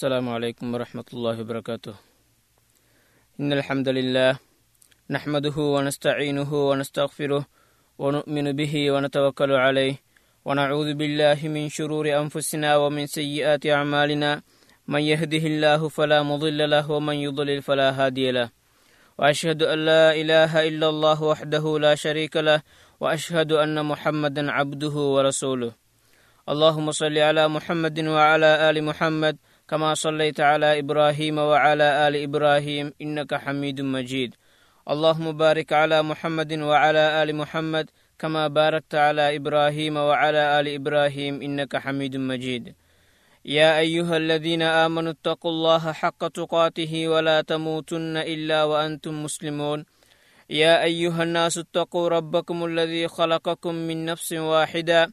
السلام عليكم ورحمة الله وبركاته. إن الحمد لله نحمده ونستعينه ونستغفره ونؤمن به ونتوكل عليه ونعوذ بالله من شرور أنفسنا ومن سيئات أعمالنا. من يهده الله فلا مضل له ومن يضلل فلا هادي له. وأشهد أن لا إله إلا الله وحده لا شريك له وأشهد أن محمدا عبده ورسوله. اللهم صل على محمد وعلى آل محمد كما صليت على إبراهيم وعلى آل إبراهيم إنك حميد مجيد. اللهم بارك على محمد وعلى آل محمد كما باركت على إبراهيم وعلى آل إبراهيم إنك حميد مجيد. يا أيها الذين آمنوا اتقوا الله حق تقاته ولا تموتن إلا وأنتم مسلمون. يا أيها الناس اتقوا ربكم الذي خلقكم من نفس واحدة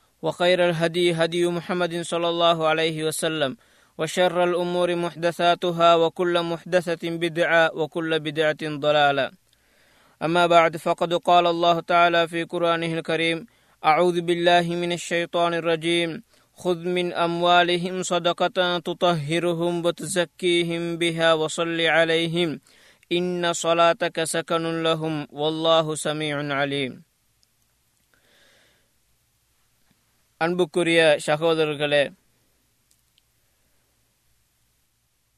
وخير الهدي هدي محمد صلى الله عليه وسلم وشر الأمور محدثاتها وكل محدثة بدعة وكل بدعة ضلالة. أما بعد فقد قال الله تعالى في قرآنه الكريم أعوذ بالله من الشيطان الرجيم. خذ من أموالهم صدقة تطهرهم وتزكيهم بها وصل عليهم. إن صلاتك سكن لهم والله سميع عليم. அன்புக்குரிய சகோதரர்களே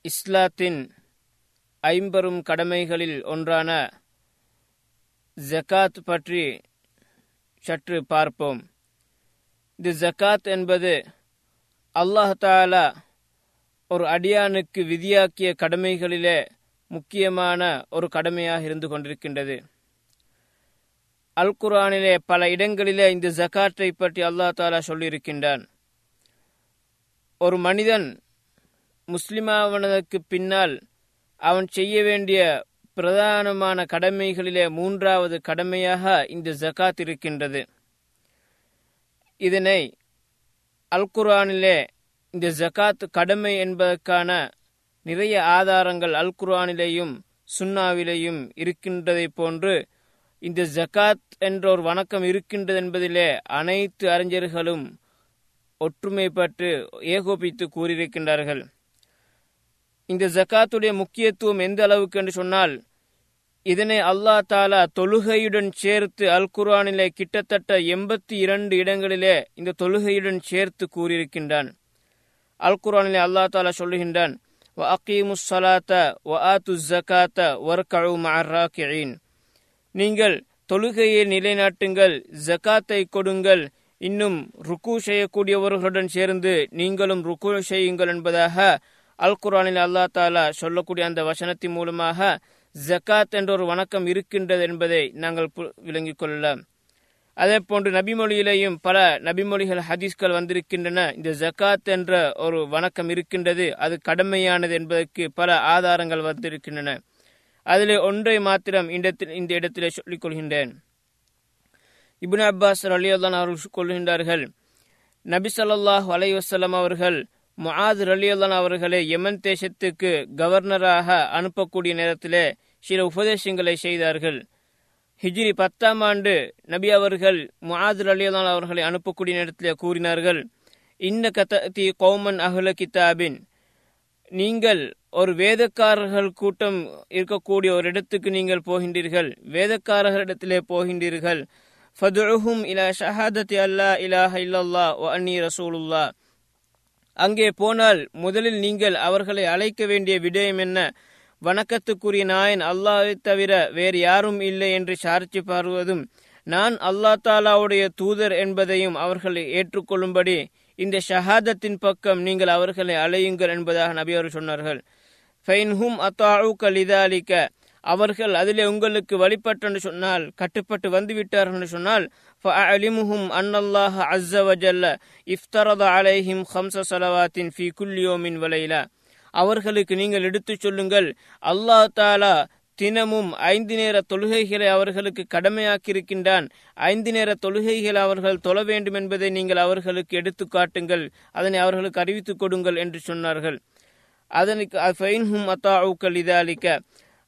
இஸ்லாத்தின் ஐம்பெரும் கடமைகளில் ஒன்றான ஜக்காத் பற்றி சற்று பார்ப்போம். இது ஜக்காத் என்பது அல்லாஹாலா ஒரு அடியானுக்கு விதியாக்கிய கடமைகளிலே முக்கியமான ஒரு கடமையாக இருந்து கொண்டிருக்கின்றது. அல் குரானிலே பல இடங்களிலே இந்த ஜக்காத்தை பற்றி அல்லா தாலா சொல்லியிருக்கின்றான். ஒரு மனிதன் முஸ்லிமாவனதற்கு பின்னால் அவன் செய்ய வேண்டிய பிரதானமான கடமைகளிலே மூன்றாவது கடமையாக இந்த ஜக்காத் இருக்கின்றது. இதனை அல் குரானிலே இந்த ஜக்காத் கடமை என்பதற்கான நிறைய ஆதாரங்கள் அல் குரானிலேயும் சுன்னாவிலேயும் இருக்கின்றதை போன்று இந்த ஜக்காத் என்ற வணக்கம் இருக்கின்றது என்பதிலே அனைத்து அறிஞர்களும் ஒற்றுமைப்பட்டு ஏகோபித்து கூறியிருக்கின்றார்கள். இந்த ஜக்காத்துடைய முக்கியத்துவம் எந்த அளவுக்கு என்று சொன்னால் இதனை அல்லா தாலா தொழுகையுடன் சேர்த்து அல் குர்ஆனிலே கிட்டத்தட்ட எண்பத்தி இரண்டு இடங்களிலே இந்த தொழுகையுடன் சேர்த்து கூறியிருக்கின்றான். அல் குர்ஆனிலே அல்லா தாலா சொல்லுகின்றான் வ அகீமு சலாத்த வ ஆத்து ஜக்காத்த வர்கஉ மஅர்ராக்கியின் நீங்கள் தொழுகையை நிலைநாட்டுங்கள் ஜக்காத்தை கொடுங்கள். இன்னும் ருக்கு செய்யக்கூடியவர்களுடன் சேர்ந்து நீங்களும் ருக்கு செய்யுங்கள் என்பதாக அல் குரானில் அல்லா தாலா சொல்லக்கூடிய அந்த வசனத்தின் மூலமாக ஜக்காத் என்ற ஒரு வணக்கம் இருக்கின்றது என்பதை நாங்கள் விளங்கிக் கொள்ளலாம். அதே போன்று நபிமொழியிலேயும் பல நபிமொழிகள் ஹதீஸ்கள் வந்திருக்கின்றன. இந்த ஜக்காத் என்ற ஒரு வணக்கம் இருக்கின்றது. அது கடமையானது என்பதற்கு பல ஆதாரங்கள் வந்திருக்கின்றன. அதிலே ஒன்றை மாத்திரம் இந்த இடத்திலே சொல்லிக் கொள்கின்றேன் இபின் அப்பாஸ் ரலியுல்லான் அவர்கள் கொள்கின்றார்கள் நபி சொல்லாஹ் அலை அவர்கள் முஆத் ரலியுல்லான் அவர்களை யமன் தேசத்துக்கு கவர்னராக அனுப்பக்கூடிய நேரத்திலே சில உபதேசங்களை செய்தார்கள். ஹிஜ்ரி பத்தாம் ஆண்டு நபி அவர்கள் முஆத் ரலியுல்லான் அவர்களை அனுப்பக்கூடிய நேரத்திலே கூறினார்கள் இன்ன கத்தி கோமன் அஹ்ல கித்தாபின் நீங்கள் ஒரு வேதக்காரர்கள் கூட்டம் இருக்கக்கூடிய ஒரு இடத்துக்கு நீங்கள் போகின்றீர்கள். வேதக்காரர்களிடத்திலே போகின்றீர்கள். ஃபதுஹும் இலா ஷஹாதத்தி அல்லா இலாஹ இல்லல்லா ஓ அன்னி ரசூலுல்லா அங்கே போனால் முதலில் நீங்கள் அவர்களை அழைக்க வேண்டிய விடயம் என்ன? வணக்கத்துக்குரிய நாயன் அல்லாவை தவிர வேறு யாரும் இல்லை என்று சார்ச்சி பாருவதும் நான் அல்லா தாலாவுடைய தூதர் என்பதையும் அவர்களை ஏற்றுக்கொள்ளும்படி இந்த ஷஹாதத்தின் பக்கம் நீங்கள் அவர்களை அலையுங்கள் என்பதாக நபி அவர்கள் சொன்னார்கள். ஃபைன்ஹும் அத்தாவுக்க லிதாலிக்க. அவர்கள் அதிலே உங்களுக்கு வழிபட்டு சொன்னால் கட்டுப்பட்டு வந்துவிட்டார்கள் என்று சொன்னால் அலிமுஹும் அன்னல்லாஹ் அஸ்ஸவஜல்ல இஃப்தரத அலைஹிம் ஹம்ச சலவாத்தின் ஃபி குல்லியோமின் வலையிலா அவர்களுக்கு நீங்கள் எடுத்துச் சொல்லுங்கள் அல்லாஹ் தாலா தினமும் ஐந்து நேர தொழுகைகளை அவர்களுக்கு கடமையாக்கியிருக்கின்றான். ஐந்து நேர தொழுகைகளை அவர்கள் தொழ வேண்டும் என்பதை நீங்கள் அவர்களுக்கு எடுத்து காட்டுங்கள். அதனை அவர்களுக்கு அறிவித்துக் கொடுங்கள் என்று சொன்னார்கள். அதனுக்கு ஃபைன்ஹும் அத்தாவுக்கள் இதாலிக்க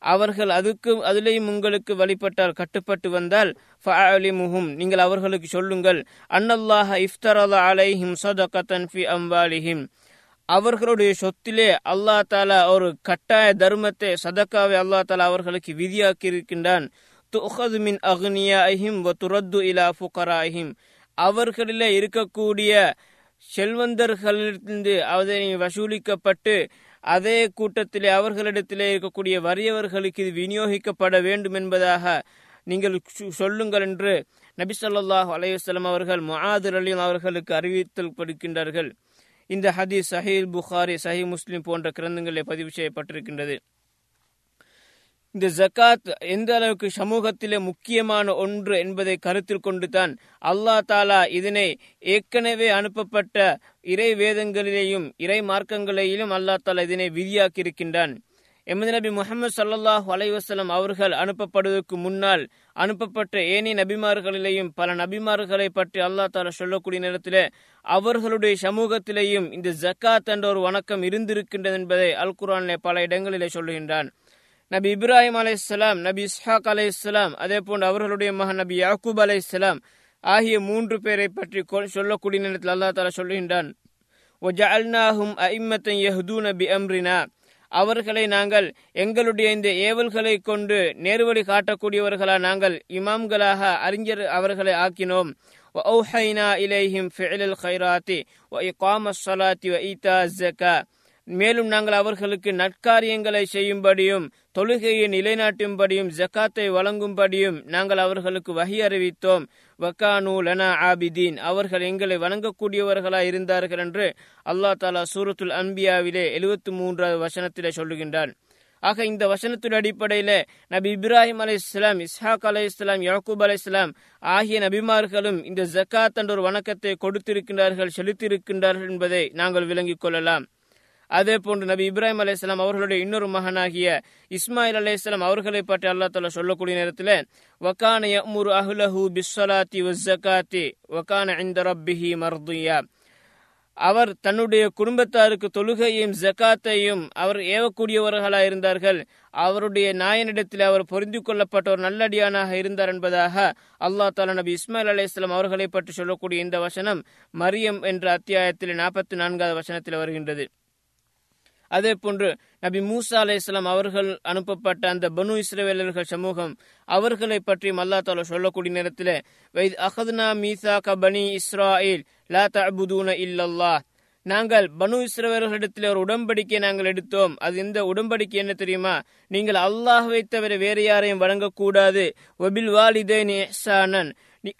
அவர்கள் அதுக்கு அதிலேயும் உங்களுக்கு வழிபட்டால் கட்டுப்பட்டு வந்தால் ஃபஅலிமுஹும் நீங்கள் அவர்களுக்கு சொல்லுங்கள். அன்னல்லாஹ இஃப்தரலா அலைஹிம் சதகத்தன் ஃபி அம்பாலிஹிம் அவர்களுடைய சொத்திலே அல்லா தாலா ஒரு கட்டாய தர்மத்தை சதக்காவை அல்லா தாலா அவர்களுக்கு விதியாக்கி இருக்கின்றான் துஹது மின் வ துரத்து இலா ஃபுகராஹிம். அவர்களிலே இருக்கக்கூடிய செல்வந்தர்களிலிருந்து அதனை வசூலிக்கப்பட்டு அதே கூட்டத்திலே அவர்களிடத்திலே இருக்கக்கூடிய வறியவர்களுக்கு இது விநியோகிக்கப்பட வேண்டும் என்பதாக நீங்கள் சொல்லுங்கள் என்று நபி சொல்லாஹ் அலையுஸ்லாம் அவர்கள் முஆதர் அலி அவர்களுக்கு அறிவித்தல் படுக்கின்றார்கள். இந்த ஹதீஸ் சஹீல் புகாரி சஹி முஸ்லிம் போன்ற கிரந்தங்களில் பதிவு செய்யப்பட்டிருக்கின்றது. இந்த ஜக்காத் எந்த அளவுக்கு சமூகத்திலே முக்கியமான ஒன்று என்பதை கருத்தில் கொண்டுதான் அல்லா தாலா இதனை ஏற்கனவே அனுப்பப்பட்ட இறை வேதங்களிலேயும் இறை மார்க்கங்களிலும் அல்லா தாலா இதனை விதியாக்கியிருக்கின்றான். எமது நபி முகமது சல்லாஹ் அலைவசலம் அவர்கள் அனுப்பப்படுவதற்கு முன்னால் அனுப்பப்பட்ட ஏனி நபிமார்களிலேயும் பல நபிமார்களை பற்றி அல்லா தாலா சொல்லக்கூடிய நேரத்தில் அவர்களுடைய சமூகத்திலேயும் இந்த ஜக்காத் என்ற ஒரு வணக்கம் இருந்திருக்கின்றது என்பதை அல் குரானிலே பல இடங்களிலே சொல்லுகின்றான். நபி இப்ராஹிம் அலை இஸ்லாம் நபி இஸ்ஹாக் அலை இஸ்லாம் அதே போன்று அவர்களுடைய மகன் நபி யாக்கூப் அலை இஸ்லாம் ஆகிய மூன்று பேரை பற்றி சொல்லக்கூடிய நேரத்தில் அல்லா தாலா சொல்லுகின்றான். அம்ரினா அவர்களை நாங்கள் எங்களுடைய இந்த ஏவல்களை கொண்டு நேர்வழி காட்டக்கூடியவர்களா நாங்கள் இமாம்களாக அறிஞர் அவர்களை ஆக்கினோம் وأوحينا إليهم فعل الخيرات وإقام الصلاة وإيتاء الزكاة மேலும் நாங்கள் அவர்களுக்கு நற்காரியங்களை செய்யும்படியும் தொழுகையை நிலைநாட்டும்படியும் ஜக்காத்தை வழங்கும்படியும் நாங்கள் அவர்களுக்கு வகி அறிவித்தோம் வக்கானு லனா ஆபிதீன். அவர்கள் எங்களை வணங்கக்கூடியவர்களாக இருந்தார்கள் என்று அல்லா தாலா சூரத்துல் அன்பியாவிலே எழுபத்தி மூன்றாவது வசனத்திலே சொல்லுகின்றான். ஆக இந்த வசனத்தின் அடிப்படையில நபி இப்ராஹிம் அலி இஸ்லாம் இஸ்ஹாக் அலி இஸ்லாம் யாக்கூப் அலி இஸ்லாம் ஆகிய நபிமார்களும் இந்த ஜக்காத் என்ற ஒரு வணக்கத்தை கொடுத்திருக்கின்றார்கள் செலுத்தியிருக்கின்றார்கள் என்பதை நாங்கள் விளங்கிக் கொள்ளலாம். அதே போன்று நபி இப்ராஹிம் அலையாம் அவர்களுடைய இன்னொரு மகனாகிய இஸ்மாயில் அலையாம் அவர்களை பற்றி அல்லா தாலா சொல்லக்கூடிய நேரத்தில் வக்கான யமுரு அஹ்லஹு பிஸ்வலாத்தி வஸ்ஸகாத்தி வக்கான இந்த ரப்பிஹி மர்துயா. அவர் தன்னுடைய குடும்பத்தாருக்கு தொழுகையும் ஜக்காத்தையும் அவர் ஏவக்கூடியவர்களாக இருந்தார்கள். அவருடைய நாயனிடத்தில் அவர் பொருந்தி கொள்ளப்பட்ட ஒரு நல்லடியானாக இருந்தார் என்பதாக அல்லா தாலா நபி இஸ்மாயில் அலி இஸ்லாம் அவர்களை பற்றி சொல்லக்கூடிய இந்த வசனம் மரியம் என்ற அத்தியாயத்தில் நாற்பத்தி நான்காவது வசனத்தில் வருகின்றது. அதே போன்று நபி மூசா அலே இஸ்லாம் அவர்கள் அனுப்பப்பட்ட அந்த பனு இஸ்ரேலர்கள் சமூகம் அவர்களை பற்றியும் அல்லா தாலா சொல்லக்கூடிய நேரத்தில் வைத் அஹத்னா மீசா கபனி இஸ்ராயில் லா தபுதூன இல்லல்லா நாங்கள் பனு இஸ்ரவேலர்களிடத்தில் ஒரு உடன்படிக்கை நாங்கள் எடுத்தோம். அது இந்த உடன்படிக்கை என்ன தெரியுமா? நீங்கள் அல்லாஹ் தவிர வேறு யாரையும் வழங்கக்கூடாது ஒபில் வாலிதேன் இஹ்சானன்.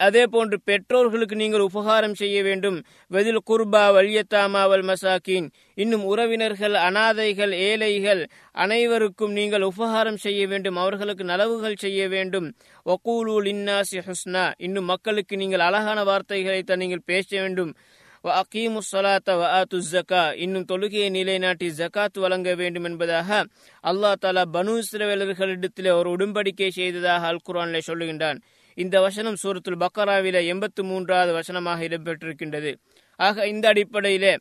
அதே போன்று பெற்றோர்களுக்கு நீங்கள் உபகாரம் செய்ய வேண்டும். வெதில் குர்பா வலியத்தாமாவல் மசாக்கின் இன்னும் உறவினர்கள் அனாதைகள் ஏழைகள் அனைவருக்கும் நீங்கள் உபகாரம் செய்ய வேண்டும். அவர்களுக்கு நலவுகள் செய்ய வேண்டும். ஒகூலூல் இன்னாசி ஹுஸ்னா. இன்னும் மக்களுக்கு நீங்கள் அழகான வார்த்தைகளை தான் நீங்கள் பேச வேண்டும். அகீமு சலாத்த வ ஆத்து ஜக்கா இன்னும் தொழுகையை நிலைநாட்டி ஜக்காத் வழங்க வேண்டும் என்பதாக அல்லா தாலா பனு இஸ்ரவேலர்களிடத்திலே ஒரு உடன்படிக்கை செய்ததாக அல் குரானில் சொல்லுகின்றான். இந்த வசனம் சூரத்துல் பக்கராவில எண்பத்து மூன்றாவது வசனமாக இடம்பெற்றிருக்கின்றது. ஆக இந்த அடிப்படையிலே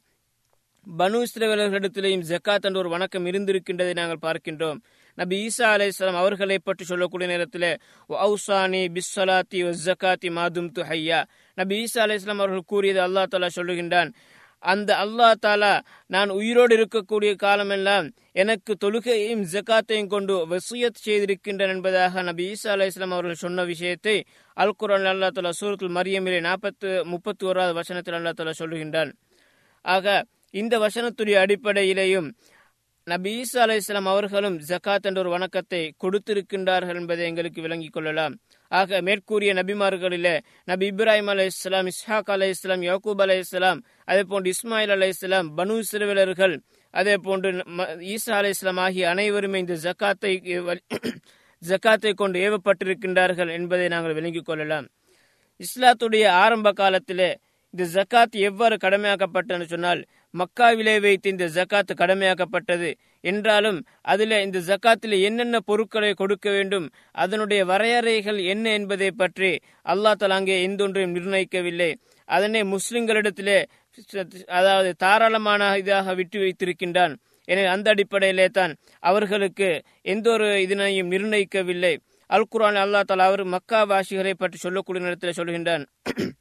பனு இஸ்ரவேலர்களிடத்திலேயும் ஜக்காத் என்ற ஒரு வணக்கம் இருந்திருக்கின்றதை நாங்கள் பார்க்கின்றோம். நபி ஈசா அலை இஸ்லாம் அவர்களை பற்றி சொல்லக்கூடிய நேரத்தில் ஔசானி பிஸ்ஸலாத்தி ஜக்காத்தி மாதும் து ஹையா நபி ஈசா அலே இஸ்லாம் அவர்கள் கூறியது அல்லா தாலா சொல்லுகின்றான் அந்த அல்லா தாலா நான் உயிரோடு இருக்கக்கூடிய காலமெல்லாம் எனக்கு தொழுகையையும் ஜக்காத்தையும் கொண்டு வசியத் செய்திருக்கின்றன என்பதாக நபி ஈசா அலி இஸ்லாம் அவர்கள் சொன்ன விஷயத்தை அல் குரான் அல்லா தாலா சூரத்துல் மரியமிலே நாற்பத்து முப்பத்தி ஓராவது வசனத்தில் அல்லா தாலா சொல்லுகின்றான். ஆக இந்த வசனத்துடைய அடிப்படையிலேயும் நபி ஈசா அலி இஸ்லாம் அவர்களும் ஜக்காத் என்ற ஒரு வணக்கத்தை கொடுத்திருக்கின்றார்கள் என்பதை எங்களுக்கு விளங்கிக் கொள்ளலாம். ஆக மேற்கூறிய நபிமார்களிலே நபி இப்ராஹிம் அலை இஸ்லாம் இஸ்ஹாக் அலை இஸ்லாம் யாக்கூப் அலை இஸ்லாம் அதே போன்று இஸ்மாயில் அலை இஸ்லாம் பனு சிறுவிலர்கள் அதே போன்று ஈசா அலை இஸ்லாம் ஆகிய அனைவருமே இந்த ஜக்காத்தை ஜக்காத்தை கொண்டு ஏவப்பட்டிருக்கின்றார்கள் என்பதை நாங்கள் விளங்கிக் கொள்ளலாம். இஸ்லாத்துடைய ஆரம்ப காலத்திலே இந்த ஜக்காத் எவ்வாறு கடமையாக்கப்பட்டன்னு சொன்னால் மக்காவிலே வைத்து இந்த ஜக்காத் கடமையாக்கப்பட்டது என்றாலும் அதில் இந்த ஜக்காத்தில் என்னென்ன பொருட்களை கொடுக்க வேண்டும் அதனுடைய வரையறைகள் என்ன என்பதை பற்றி அல்லாஹ் தலா அங்கே எந்தொன்றையும் நிர்ணயிக்கவில்லை. அதனை முஸ்லிம்களிடத்திலே அதாவது தாராளமான இதாக விட்டு வைத்திருக்கின்றான். எனவே அந்த அடிப்படையிலே தான் அவர்களுக்கு எந்த ஒரு இதனையும் நிர்ணயிக்கவில்லை. அல் குரான் அல்லா தலா அவர் மக்கா வாசிகளை பற்றி சொல்லக்கூடிய நேரத்தில் சொல்கின்றான்.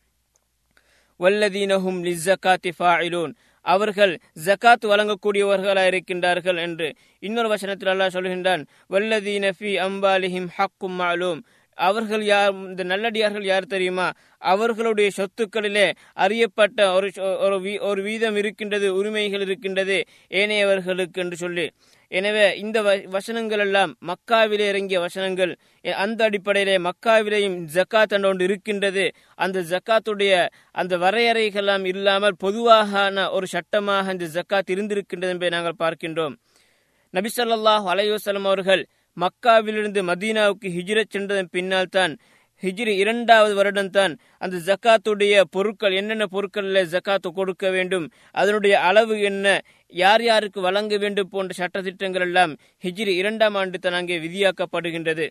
வல்லதீனஹும் லிஸ்ஸகாத்தி ஃபாயிலூன் அவர்கள் ஜக்காத் வழங்கக்கூடியவர்களாக இருக்கின்றார்கள் என்று இன்னொரு வசனத்தில் அல்லாஹ் சொல்கின்றான் வல்லதி நஃபி அம்பாலிஹிம் ஹக்கும் மாலூம். அவர்கள் யார் இந்த நல்லடியார்கள் யார் தெரியுமா? அவர்களுடைய சொத்துக்களிலே அறியப்பட்ட ஒரு ஒரு ஒரு வீதம் இருக்கின்றது உரிமைகள் இருக்கின்றது ஏனையவர்களுக்கு என்று சொல்லி. எனவே இந்த வசனங்கள் எல்லாம் மக்காவிலே இறங்கிய வசனங்கள். அந்த அடிப்படையிலே மக்காவிலேயும் ஜக்காத் என்ற ஒன்று இருக்கின்றது. அந்த ஜக்காத்துடைய அந்த வரையறைகள் இல்லாமல் பொதுவாக ஒரு சட்டமாக இந்த ஜக்காத் இருந்திருக்கின்றது என்பதை நாங்கள் பார்க்கின்றோம். நபிசல்லாஹ் அலையுசலம் அவர்கள் மக்காவிலிருந்து மதீனாவுக்கு ஹிஜ்ரத் சென்றதன் பின்னால் தான் ஹிஜ்ரி இரண்டாவது வருடம் தான் அந்த ஜக்காத்துடைய பொருட்கள் என்னென்ன பொருட்களில் ஜக்காத்து கொடுக்க வேண்டும் அதனுடைய அளவு என்ன யார் யாருக்கு வழங்க வேண்டும் போன்ற சட்டத்திட்டங்கள் எல்லாம் ஹிஜ்ரி இரண்டாம் ஆண்டு தான் அங்கே விதியாக்கப்படுகின்றது.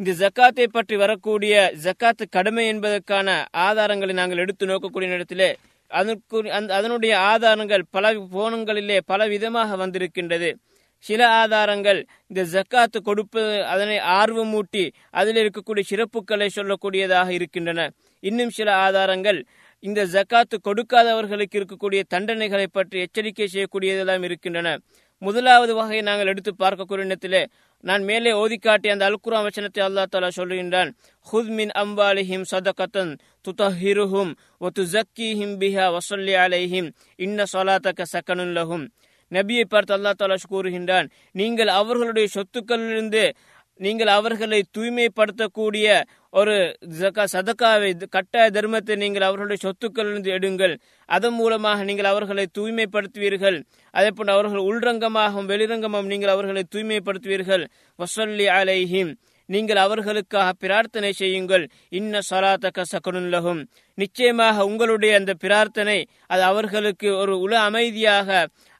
இந்த ஜக்காத்தை பற்றி வரக்கூடிய ஜக்காத்து கடமை என்பதற்கான ஆதாரங்களை நாங்கள் எடுத்து நோக்கக்கூடிய நேரத்திலே அதற்கு அதனுடைய ஆதாரங்கள் பல போனங்களிலே பல விதமாக வந்திருக்கின்றது. சில ஆதாரங்கள் இந்த ஜக்காத்து கொடுப்பது அதனை ஆர்வமூட்டி அதில் இருக்கக்கூடிய சிறப்புகளை சொல்லக்கூடியதாக இருக்கின்றன. இன்னும் சில ஆதாரங்கள் இந்த ஜக்காத்து கொடுக்காதவர்களுக்கு இருக்கக்கூடிய தண்டனைகளை பற்றி எச்சரிக்கை செய்யக்கூடியதெல்லாம் இருக்கின்றன. முதலாவது வகையை நாங்கள் எடுத்து பார்க்கக்கூடிய இடத்திலே நான் மேலே ஓதி காட்டிய அந்த அல்குரா வச்சனத்தை அல்லா தாலா சொல்லுகின்றான். ஹுத் மின் அம்பாலிஹிம் சதகத்தன் துதஹிருஹும் ஒ துசக்கீஹிம் பிஹா வசல்லி அலைஹிம் இன்ன சொலாத்தக்க சக்கனுல்லஹும் நபியை பார்த்து அல்லா தாலா கூறுகின்றான் நீங்கள் அவர்களுடைய சொத்துக்களிலிருந்து நீங்கள் அவர்களை தூய்மைப்படுத்தக்கூடிய ஒரு சதக்காவை கட்டாய தர்மத்தை நீங்கள் அவர்களுடைய சொத்துக்களிலிருந்து எடுங்கள். அதன் மூலமாக நீங்கள் அவர்களை தூய்மைப்படுத்துவீர்கள். அதே போன்று அவர்கள் உள்ரங்கமாகவும் வெளிரங்கமாகவும் நீங்கள் அவர்களை தூய்மைப்படுத்துவீர்கள். வசல்லி அலைஹிம். நீங்கள் அவர்களுக்காக பிரார்த்தனை செய்யுங்கள். இன்ன சலாத்தக்க சகனுல்லகும் நிச்சயமாக உங்களுடைய அந்த பிரார்த்தனை அது அவர்களுக்கு ஒரு உல அமைதியாக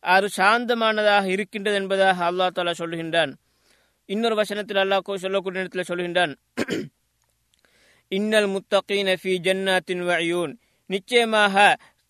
அது சாந்தமானதாக இருக்கின்றது என்பதாக அல்லா தாலா சொல்லுகின்றான் இன்னொரு வசனத்தில் அல்லாஹ் சொல்லக்கூடிய இடத்துல சொல்கின்றான். இன்னல் முத்தகீன ஃபி ஜன்னாத்தின் வயூன் நிச்சயமாக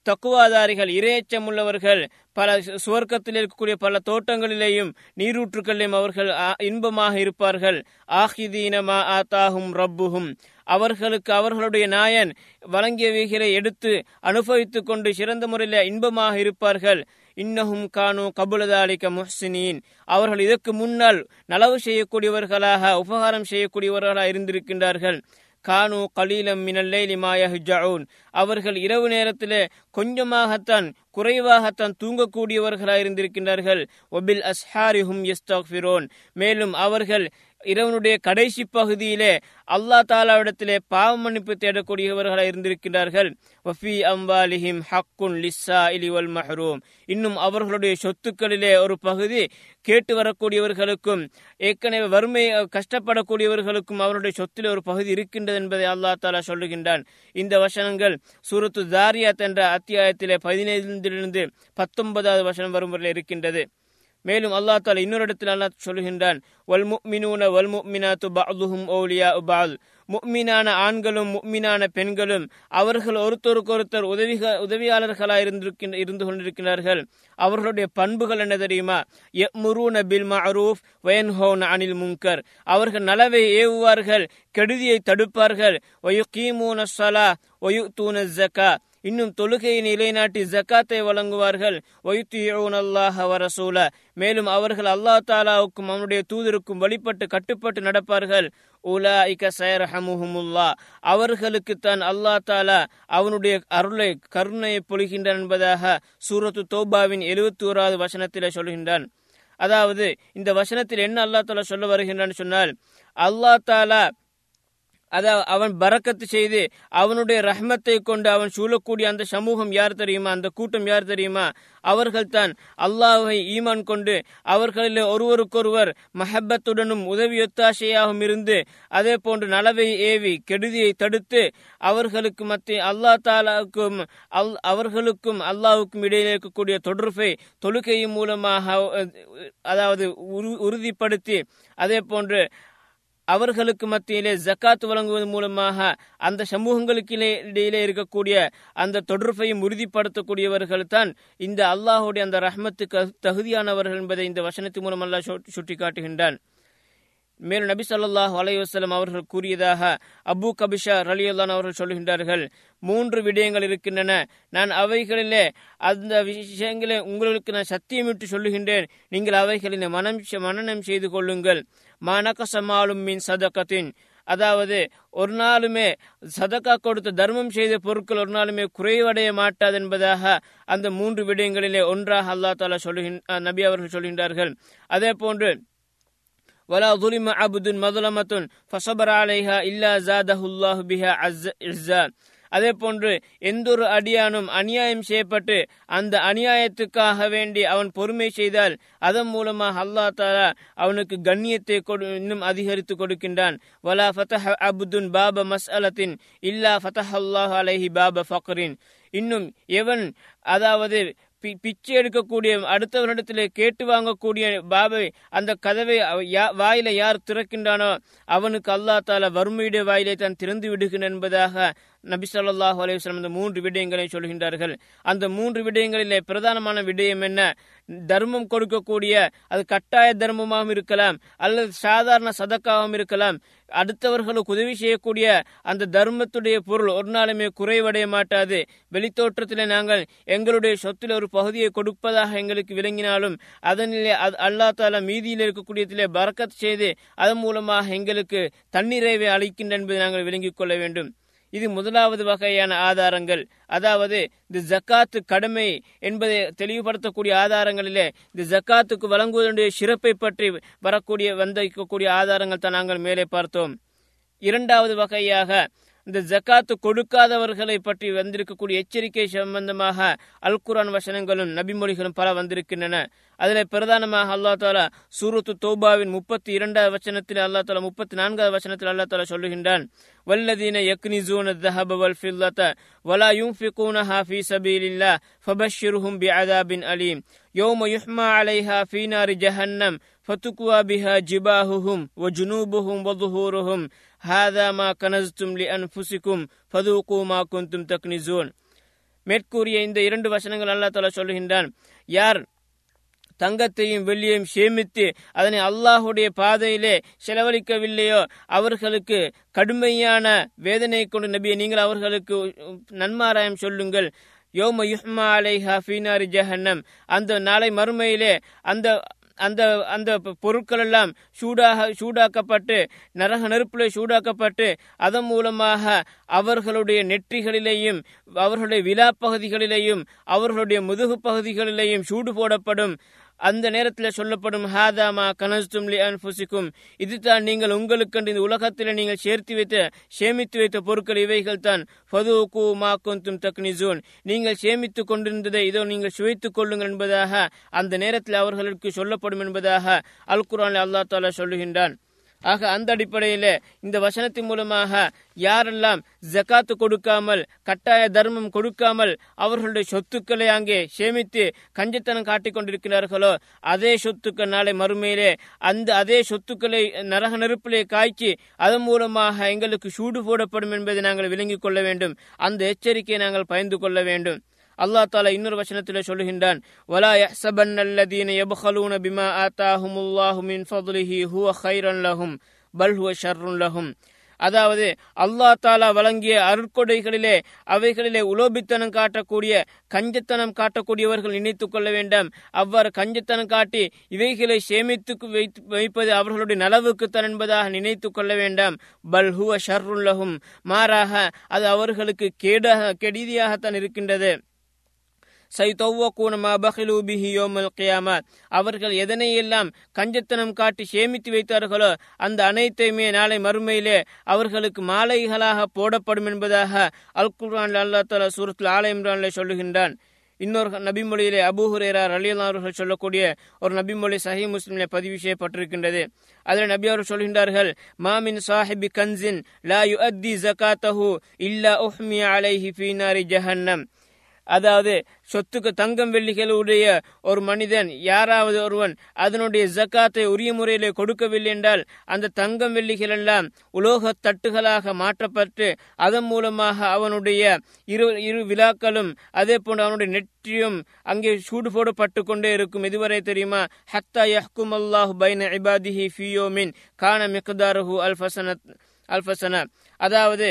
தக்குவாதாரிகள் இரையச்சம் உள்ளவர்கள் பல சுவர்க்கத்தில் இருக்கக்கூடிய பல தோட்டங்களிலேயும் நீரூற்றுகளிலும் அவர்கள் இன்பமாக இருப்பார்கள். ஆஹிதீனமா ஆத்தாகும் ரப்புகும் அவர்களுக்கு அவர்களுடைய நாயன் வழங்கியவைகளை எடுத்து அனுபவித்துக் கொண்டு சிறந்த முறையில் இன்பமாக இருப்பார்கள். இன்னஹும் கானு கபுலதாலிக்க முஹ்சினின். அவர்கள் இதற்கு முன்னால் நலவு செய்யக்கூடியவர்களாக உபகாரம் செய்யக்கூடியவர்களாக இருந்திருக்கின்றார்கள். கானு கலீலம் மினல்லைலி மாயஹுஜவுன் அவர்கள் இரவு நேரத்திலே கொஞ்சமாகத்தான் குறைவாகத்தான் தூங்கக்கூடியவர்களாக இருந்திருக்கின்றார்கள் ஒபில் அஸ்ஹாரிஹும் எஸ்தாஃபிரோன் மேலும் அவர்கள் இரவனுடைய கடைசி பகுதியிலே அல்லா தாலாவிடத்திலே பாவ மன்னிப்பு தேடக்கூடியவர்களாக இருந்திருக்கிறார்கள் வஃபி அம்பாலிஹிம் ஹக்குன் லிஸ்ஸா இலிவல் மஹ்ரூம். இன்னும் அவர்களுடைய சொத்துக்களிலே ஒரு பகுதி கேட்டு வரக்கூடியவர்களுக்கும் ஏற்கனவே வறுமை கஷ்டப்படக்கூடியவர்களுக்கும் அவருடைய சொத்திலே ஒரு பகுதி இருக்கின்றது என்பதை அல்லா தாலா சொல்லுகின்றான். இந்த வசனங்கள் சூரத்து தாரியாத் என்ற அத்தியாயத்திலே பதினைந்திலிருந்து பத்தொன்பதாவது வசனம் வரும் வரையில் இருக்கின்றது. மேலும் அல்லா தாலா இன்னொரு இடத்தில் அல்லா சொல்கின்றான் வல் முக்மினூன வல் முக்மினாத்து பஅதுஹும் ஓலியா உபால் முக்மீனான ஆண்களும் முக்மீனான பெண்களும் அவர்கள் ஒருத்தருக்கொருத்தர் உதவி உதவியாளர்களாக இருந்திருக்கின்ற இருந்து கொண்டிருக்கிறார்கள். அவர்களுடைய பண்புகள் என்ன தெரியுமா? முருன பில் மஅரூஃப் வயன்ஹோன் அனில் முங்கர் அவர்கள் நலவை ஏவுவார்கள் கெடுதியை தடுப்பார்கள். ஒயுகீமூன சலா ஒயு தூன ஜக்கா இன்னும் தொழுகையை நிலைநாட்டி ஜக்காத்தை வழங்குவார்கள். அல்லாஹ் வரசூல மேலும் அவர்கள் அல்லா தாலாவுக்கும் அவனுடைய தூதருக்கும் வழிபட்டு கட்டுப்பட்டு நடப்பார்கள். உலா இக்க சயரஹமுல்லா அவர்களுக்கு தான் அல்லா தாலா அவனுடைய அருளை கருணையை பொழிகின்றான் என்பதாக சூரத்து தோபாவின் எழுபத்தி ஓராவது வசனத்திலே சொல்கின்றான். அதாவது இந்த வசனத்தில் என்ன அல்லா தாலா சொல்ல வருகின்றான் சொன்னால் அல்லா தாலா அதாவது அவன் பறக்கத்து செய்து அவனுடைய ரஹ்மத்தை கொண்டு அவன் சூழக்கூடிய அந்த சமூகம் யார் தெரியுமா? அந்த கூட்டம் யார் தெரியுமா? அவர்கள் தான் அல்லாஹை ஈமான் கொண்டு அவர்களில் ஒருவருக்கொருவர் மஹப்பத்துடனும் உதவியொத்தாசையாகவும் இருந்து அதே போன்று நலவை ஏவி கெடுதியை தடுத்து அவர்களுக்கு மத்திய அல்லா தாலாவுக்கும் அல் அவர்களுக்கும் அல்லாவுக்கும் இடையில் இருக்கக்கூடிய தொடர்பை தொழுகையின் மூலமாக அதாவது உறுதிப்படுத்தி அதே போன்று அவர்களுக்கு மத்தியிலே ஜக்காத் வழங்குவதன் மூலமாக அந்த சமூகங்களுக்கு இடையிலே இருக்கக்கூடிய அந்த தொடர்பையும் உறுதிப்படுத்தக்கூடியவர்கள் தான் இந்த அல்லாஹுடைய அந்த ரஹ்மத்துக்கு தகுதியானவர்கள் என்பதை இந்த வசனத்தின் மூலம் அல்லாஹ் சுட்டிக்காட்டுகின்றான். மேலும் நபி சொல்லாஹ் அலையுசலம் அவர்கள் கூறியதாக அபு கபிஷா ரலியுல்லான் அவர்கள் சொல்கின்றார்கள் மூன்று விடயங்கள் இருக்கின்றன. நான் அவைகளிலே அந்த விஷயங்களை உங்களுக்கு நான் சத்தியமிட்டு சொல்லுகின்றேன். நீங்கள் அவைகளில் மனம் மனநம் செய்து கொள்ளுங்கள். மனக்கசமாலும் மீன் சதக்கத்தின் அதாவது ஒரு நாளுமே சதக்கா கொடுத்து தர்மம் செய்த பொருட்கள் ஒரு நாளுமே குறைவடைய மாட்டாது என்பதாக அந்த மூன்று விடயங்களிலே ஒன்றாக அல்லா தாலா சொல்லுகின்ற நபி அவர்கள் சொல்கின்றார்கள் அதே போன்று ولا ظلم عبد مظلمة فصبر عليها إلا زاده الله بها عزا அதே போன்று எந்த ஒரு அடியானும் அநியாயம் செய்யப்பட்டு அந்த அநியாயத்துக்காக வேண்டி அவன் பொறுமை செய்தால் அதன் மூலமாக அல்லா தாலா அவனுக்கு கண்ணியத்தை இன்னும் அதிகரித்து கொடுக்கின்றான். வலா ஃபதஹ அபுதுன் பாப மஸ்அலத்தின் இல்லா ஃபதஹ் அல்லாஹ் அலைஹி பாப ஃபக்ரின். இன்னும் எவன் அதாவது பிச்சை எடுக்கக்கூடிய அடுத்தவரிடத்திலே கேட்டு வாங்கக்கூடிய பாபை அந்த கதவை வாயில யார் திறக்கின்றானோ அவனுக்கு அல்லா தாலா வறுமையுடைய வாயிலை தான் திறந்து விடுகிறேன் என்பதாக நபி சொல்லாஹு அலையம் இந்த மூன்று விடயங்களை சொல்கின்றார்கள். அந்த மூன்று விடயங்களிலே பிரதானமான விடயம் என்ன? தர்மம் கொடுக்கக்கூடிய அது கட்டாய தர்மமாகவும் இருக்கலாம் அல்லது சாதாரண சதக்காகவும் இருக்கலாம். அடுத்தவர்களுக்கு உதவி செய்யக்கூடிய அந்த தர்மத்துடைய பொருள் ஒரு நாளுமே குறைவடைய மாட்டாது. வெளித்தோற்றத்தில் நாங்கள் எங்களுடைய சொத்தில் ஒரு பகுதியை கொடுப்பதாக எங்களுக்கு விளங்கினாலும் அதனிலே அல்லா தாலா மீதியில் இருக்கக்கூடியதிலே பறக்கத் செய்து அதன் மூலமாக எங்களுக்கு தண்ணீரைவை அளிக்கின்ற என்பதை நாங்கள் விளங்கிக் கொள்ள வேண்டும். இது முதலாவது வகையான ஆதாரங்கள். அதாவது இந்த ஜக்காத்து கடமை என்பதை தெளிவுபடுத்தக்கூடிய ஆதாரங்களிலே இந்த ஜக்காத்துக்கு வழங்குவதனுடைய சிறப்பை பற்றி வரக்கூடிய வந்திருக்கக்கூடிய ஆதாரங்கள் தான் நாங்கள் மேலே பார்த்தோம். இரண்டாவது வகையாக இந்த ஜக்காத்து கொடுக்காதவர்களை பற்றி வந்திருக்கக்கூடிய எச்சரிக்கை சம்பந்தமாக அல் குரான் வசனங்களும் நபிமொழிகளும் பல வந்திருக்கின்றன. அதில் பிரதானமாக அல்லா தாலா சூரத்து தோபாவின் முப்பத்தி இரண்டாவது வசனத்தில் அல்லா தாலா முப்பத்தி நான்காவது வசனத்தில் அல்லா தாலா சொல்லுகின்றான் வல்லதீன யக்னிசூன தஹப வல் ஃபில்லத வலா யுன்ஃபிகூனஹா ஃபீ சபீலில்லா பி பிஅதாபின் அலீம். யோம யுஹ்மா அலைஹா ஃபீ நாரி ஜஹன்னம் ஃபதுக்வா பிஹா ஜிபாஹுஹும் வ ஜுனூபுஹும் வ ظுஹூருஹும் ஹாதா மா கனஸ்தும் லி அன்புசிக்கும் ஃபதூக்கு மா குந்தும் தக்னிசூன் மேற்கூறிய இந்த இரண்டு வசனங்கள் அல்லா தாலா சொல்கின்றான் யார் தங்கத்தையும் வெள்ளியையும் சேமித்து அதனை அல்லாஹுடைய பாதையிலே செலவழிக்கவில்லையோ அவர்களுக்கு கடுமையான வேதனை கொண்டு நபியை நீங்கள் அவர்களுக்கு நன்மாராயம் சொல்லுங்கள். யோம யுஹ்மா அலை ஹஃபீனாரி ஜஹன்னம். அந்த நாளை மறுமையிலே அந்த அந்த அந்த பொருட்கள் எல்லாம் சூடாக சூடாக்கப்பட்டு நரக நெருப்பிலே சூடாக்கப்பட்டு அதன் மூலமாக அவர்களுடைய நெற்றிகளிலேயும் அவர்களுடைய விழா பகுதிகளிலேயும் அவர்களுடைய முதுகு பகுதிகளிலேயும் சூடு போடப்படும். அந்த நேரத்தில் சொல்லப்படும் ஹாதாமா கனஸ்தும் லி அன்புசிக்கும் இதுதான் நீங்கள் உங்களுக்கென்று இந்த உலகத்தில் நீங்கள் சேர்த்து வைத்த சேமித்து வைத்த பொருட்கள் இவைகள் தான். ஃபதுகு மா குந்தும் தக்னிசூன். நீங்கள் சேமித்து கொண்டிருந்ததை இதோ நீங்கள் சுவைத்துக் கொள்ளுங்கள் என்பதாக அந்த நேரத்தில் அவர்களுக்கு சொல்லப்படும் என்பதாக அல் குரான் அல்லா தாலா சொல்லுகின்றான். ஆக அந்த அடிப்படையில் இந்த வசனத்தின் மூலமாக யாரெல்லாம் ஜக்காத்து கொடுக்காமல் கட்டாய தர்மம் கொடுக்காமல் அவர்களுடைய சொத்துக்களை அங்கே சேமித்து கஞ்சத்தனம் காட்டிக் கொண்டிருக்கிறார்களோ அதே சொத்துக்கள் நாளை மறுமையிலே அந்த அதே சொத்துக்களை நரக நெருப்பிலே காய்ச்சி அதன் மூலமாக எங்களுக்கு சூடு போடப்படும் என்பதை நாங்கள் விளங்கிக் கொள்ள வேண்டும். அந்த எச்சரிக்கையை நாங்கள் பயந்து கொள்ள வேண்டும். அல்லாஹ் தாலா இன்னொரு வசனத்தில் சொல்லுகின்றான் வலா யஹ்சபன் அல்லதீன யப்ஹலூன பிமா ஆத்தாஹுமுல்லாஹு மின் ஃபضலிஹி ஹுவ கைரன் லஹும் பல் ஹுவ ஷர்ருன் லஹும். அதாவது அல்லா தாலா வழங்கிய அருட்கொடைகளிலே அவைகளிலே உலோபித்தனம் காட்டக்கூடிய கஞ்சத்தனம் காட்டக்கூடியவர்கள் நினைத்துக் கொள்ள வேண்டாம். அவ்வாறு கஞ்சத்தனம் காட்டி இவைகளை சேமித்து வைப்பது அவர்களுடைய நலவுக்குத்தான் என்பதாக நினைத்துக் கொள்ள வேண்டாம். பல் ஹுவ ஷர்ருல்லஹும் மாறாக அது அவர்களுக்கு கேடாக கெடிதியாகத்தான் இருக்கின்றது. சைதௌவக்கூன மா பஹிலு யோமல் கியாமா அவர்கள் எதனையெல்லாம் கஞ்சத்தனம் காட்டி சேமித்து வைத்தார்களோ அந்த அனைத்தையுமே நாளை மறுமையிலே அவர்களுக்கு மாலைகளாக போடப்படும் என்பதாக அல் குர்ஆன் அல்லா தலா சூரத்தில் ஆலயம் இம்ரான்ல சொல்லுகின்றான். இன்னொரு நபிமொழியிலே அபூஹுரேரா அலியல்லா அவர்கள் சொல்லக்கூடிய ஒரு நபிமொழி சஹி முஸ்லிமிலே பதிவு செய்யப்பட்டிருக்கின்றது. அதில் நபி அவர்கள் சொல்கின்றார்கள் மாமின் சாஹிபி கன்சின் லா யு அத்தி ஜகாத்தஹு இல்லா உஹ்மி அலைஹி ஃபீனாரி ஜஹன்னம். அதாவது சொத்துக்கு தங்கம் வெள்ளிகளுடைய ஒரு மனிதன் யாராவது ஒருவன் அதனுடைய ஜக்காத்தை உரிய முறையிலே கொடுக்கவில்லை என்றால் அந்த தங்கம் வெள்ளிகள் எல்லாம் உலோக தட்டுகளாக மாற்றப்பட்டு அதன் மூலமாக அவனுடைய இரு இரு விழாக்களும் அதே போன்று அவனுடைய நெற்றியும் அங்கே சூடு போடப்பட்டு கொண்டே இருக்கும். இதுவரை தெரியுமா? ஹத்தா யஹ்கும் அல்லாஹ் பைன இபாதிஹி ஃபியோமின். கான மிக்தாரஹு அல்ஃபசனத். அல்ஃபசன. அதாவது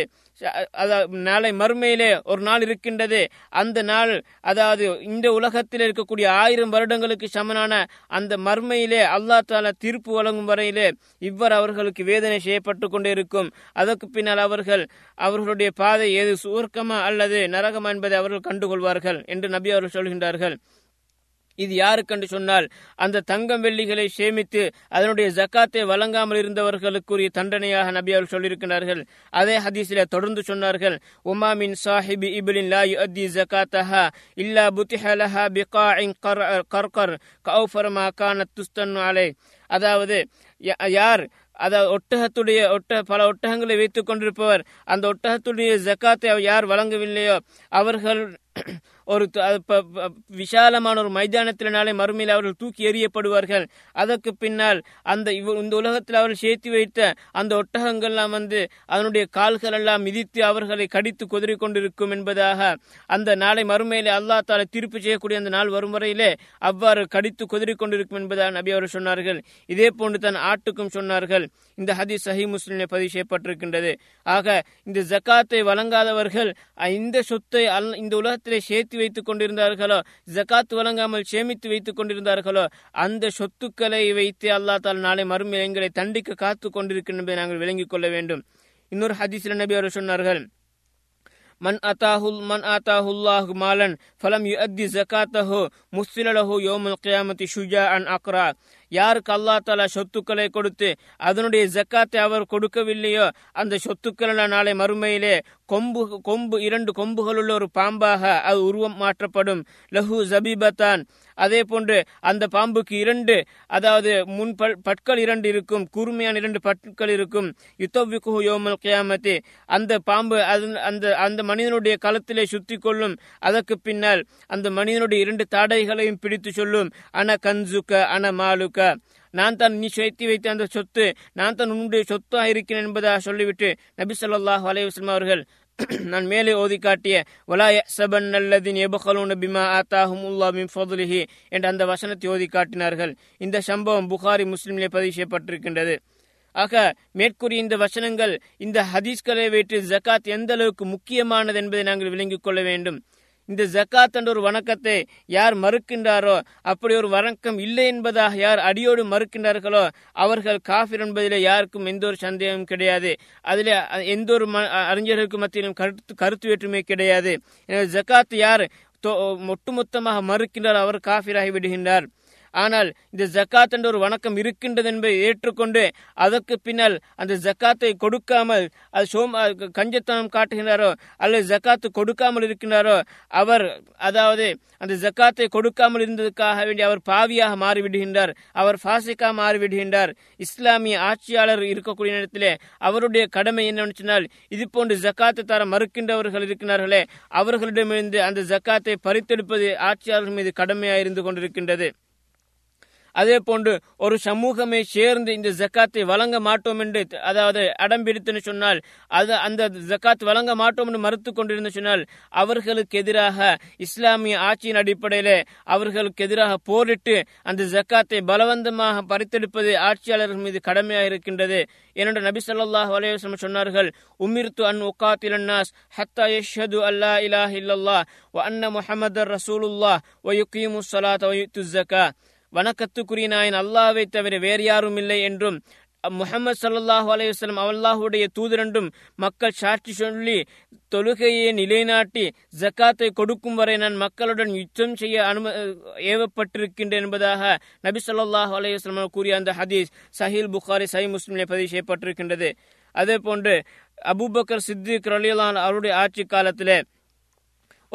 நாளை மறுமையிலே ஒரு நாள் இருக்கின்றது. அந்த நாள் அதாவது இந்த உலகத்தில் இருக்கக்கூடிய ஆயிரம் வருடங்களுக்கு சமனான அந்த மர்மையிலே அல்லா தாலா தீர்ப்பு வழங்கும் வரையிலே இவ்வாறு அவர்களுக்கு வேதனை செய்யப்பட்டு கொண்டே இருக்கும் அதற்கு பின்னால் அவர்கள் அவர்களுடைய பாதை எது சுவர்க்கமா அல்லது நரகமா என்பதை அவர்கள் கண்டுகொள்வார்கள் என்று நபி அவர்கள் சொல்கின்றார்கள். இது யாருக்கென்று சொன்னால் அந்த தங்கம் வெள்ளிகளை சேமித்து அதனுடைய ஜக்காத்தை வழங்காமல் இருந்தவர்களுக்குரிய தண்டனையாக நபி அவர்கள் சொல்லியிருக்கிறார்கள். அதே ஹதீஸில் தொடர்ந்து சொன்னார்கள் உமாமின் சாஹிபி இபிலின் லா யுஅத்தி ஜகாத்தஹா இல்லா புத்திஹலஹா பிகாஇன் கர்கர் கௌஃபர் மா கான துஸ்தன் அலை. அதாவது யார் அதாவது ஒட்டகத்துடைய ஒட்ட பல ஒட்டகங்களை வைத்துக் கொண்டிருப்பவர் அந்த ஒட்டகத்துடைய ஜக்காத்தை யார் வழங்கவில்லையோ அவர்கள் ஒரு விசாலமான ஒரு மைதானத்தினாலே மறுமையில் அவர்கள் தூக்கி எறியப்படுவார்கள். அதற்கு பின்னால் அந்த இந்த உலகத்தில் அவர்கள் சேர்த்து வைத்த அந்த ஒட்டகங்கள்லாம் வந்து அதனுடைய கால்கள் எல்லாம் மிதித்து அவர்களை கடித்து குதிரை கொண்டிருக்கும் என்பதாக அந்த நாளை மறுமையிலே அல்லா தால தீர்ப்பு செய்யக்கூடிய அந்த நாள் வரும் வரையிலே அவ்வாறு கடித்து குதிரை கொண்டிருக்கும் என்பதாக நபி அவர்கள் சொன்னார்கள். இதே போன்று தன் ஆட்டுக்கும் சொன்னார்கள். இந்த ஹதீஸ் சஹி முஸ்லிமே பதிவு செய்யப்பட்டிருக்கின்றது. ஆக இந்த ஜக்காத்தை வழங்காதவர்கள் இந்த சொத்தை இந்த உலகத்திலே சேர்த்து சேமித்து வைத்துக் கொண்டிருந்தார்களோ? ஜக்காத் வழங்காமல் சேமித்து வைத்துக் கொண்டிருந்தார்களோ? அந்த சொத்துக்களை வைத்து அல்லா தால் நாளை மறுமை எங்களை தண்டிக்க காத்து கொண்டிருக்கின்ற நாங்கள் விளங்கிக் கொள்ள வேண்டும். இன்னொரு ஹதீஸ்ல நபி அவர் சொன்னார்கள் மன் அத்தாஹுல் மன் அத்தாஹுல்லாஹ் மாலன் ஃபலம் யு அத்தி ஜக்காத்தஹோ முஸ்ஸிலலஹு யோமுல் கியாமத்தி ஷுஜா அன் அக்ரா. யாருக்கு அல்லா தாலா சொத்துக்களை கொடுத்து அதனுடைய ஜக்காத்தை அவர் கொடுக்கவில்லையோ அந்த சொத்துக்களை நாளை மறுமையிலே கொம்பு கொம்பு இரண்டு கொம்புகளுள்ள ஒரு பாம்பாக அது உருவம் மாற்றப்படும். லஹு ஜபீபத்தான். அதே போன்று அந்த பாம்புக்கு இரண்டு அதாவது முன் பற்கள் இரண்டு இருக்கும் கூர்மையான இரண்டு பற்கள் இருக்கும். யுத்தவிக்கு யோமல் கியாமத்தி. அந்த பாம்பு அந்த அந்த மனிதனுடைய களத்திலே சுத்தி கொள்ளும் அதற்கு பின்னால் அந்த மனிதனுடைய இரண்டு தாடைகளையும் பிடித்து சொல்லும். அன கன்சுக்க அன மாலுக்க நான் தான் நீ சேர்த்து வைத்த அந்த சொத்து நான் தான் உன்னுடைய சொத்தாக இருக்கிறேன் என்பதாக சொல்லிவிட்டு நபி சொல்லாஹ் அலையுஸ்லம் அவர்கள் நான் மேலே ஓதி காட்டிய வலாய சபன் நல்லதின் எபகலூன் பிமா ஆத்தாஹும் மின் ஃபதுலிஹி என்ற அந்த வசனத்தை ஓதி காட்டினார்கள். இந்த சம்பவம் புகாரி முஸ்லிமிலே பதிவு செய்யப்பட்டிருக்கின்றது. ஆக மேற்கூறிய இந்த வசனங்கள் இந்த ஹதீஸ்களை வைத்து ஜக்காத் எந்த அளவுக்கு முக்கியமானது என்பதை நாங்கள் விளங்கிக் கொள்ள வேண்டும். இந்த ஜக்காத் என்ற ஒரு வணக்கத்தை யார் மறுக்கின்றாரோ அப்படி ஒரு வணக்கம் இல்லை என்பதாக யார் அடியோடு மறுக்கின்றார்களோ அவர்கள் காஃபிர் என்பதிலே யாருக்கும் எந்த ஒரு சந்தேகமும் கிடையாது. அதில் எந்த ஒரு அறிஞர்களுக்கு மத்தியிலும் கருத்து கருத்து வேற்றுமை கிடையாது. எனவே ஜக்காத் யார் ஒட்டுமொத்தமாக மறுக்கின்றார் அவர் காஃபிராகி விடுகின்றார். ஆனால் இந்த ஜக்காத் என்ற ஒரு வணக்கம் இருக்கின்றது என்பதை ஏற்றுக்கொண்டு அதற்கு பின்னால் அந்த ஜக்காத்தை கொடுக்காமல் அது சோம் கஞ்சத்தனம் காட்டுகின்றாரோ அல்லது ஜக்காத்து கொடுக்காமல் இருக்கின்றாரோ அவர் அதாவது அந்த ஜக்காத்தை கொடுக்காமல் இருந்ததுக்காக வேண்டி அவர் பாவியாக மாறிவிடுகின்றார் அவர் ஃபாசிக்கா மாறிவிடுகின்றார். இஸ்லாமிய ஆட்சியாளர் இருக்கக்கூடிய நேரத்திலே அவருடைய கடமை என்னவென்று சொன்னால் இது போன்று ஜக்காத்தை தர மறுக்கின்றவர்கள் இருக்கிறார்களே அவர்களிடமிருந்து அந்த ஜக்காத்தை பறித்தெடுப்பது ஆட்சியாளர்கள் மீது கடமையாக இருந்து கொண்டிருக்கின்றது. அதே போன்று ஒரு சமூகமே சேர்ந்து இந்த ஜக்காத்தை வழங்க மாட்டோம் என்று அதாவது அடம்பிடித்துன்னு சொன்னால் அது அந்த ஜக்காத் வழங்க மாட்டோம் என்று மறுத்து கொண்டிருந்து சொன்னால் அவர்களுக்கு எதிராக இஸ்லாமிய ஆட்சியின் அடிப்படையில் அவர்களுக்கு எதிராக போரிட்டு அந்த ஜக்காத்தை பலவந்தமாக பறித்தெடுப்பது ஆட்சியாளர்கள் மீது கடமையாக இருக்கின்றது. என்னோட நபி சொல்லாஹ் அலையம் சொன்னார்கள் உமிர்த்து அன் உக்காத்தில் அன்னாஸ் ஹத்தா யஷ்ஹது அல்லா இலாஹ் இல்லல்லா வ அன்ன முஹம்மது ரசூலுல்லாஹ் வ யுக்கீமு சலாத் வ யுத்து ஜக்கா வணக்கத்துக்குரிய நாயன் அல்லாவை தவிர வேறு யாரும் இல்லை என்றும் முகமது சல்லாஹூ அலையுஸ்லம் அல்லாஹுடைய தூதரண்டும் மக்கள் சாட்சி சொல்லி தொழுகையை நிலைநாட்டி ஜக்காத்தை கொடுக்கும் வரை நான் மக்களுடன் யுத்தம் செய்ய அனும ஏவப்பட்டிருக்கின்றேன் என்பதாக நபி சொல்லாஹு அலையுஸ்லம் கூறிய அந்த ஹதீஸ் சஹீல் புகாரி சஹி முஸ்லிமிலே பதிவு செய்யப்பட்டிருக்கின்றது. அதே போன்று அபுபக்கர் சித்திக் ரலியலான் அவருடைய ஆட்சி காலத்திலே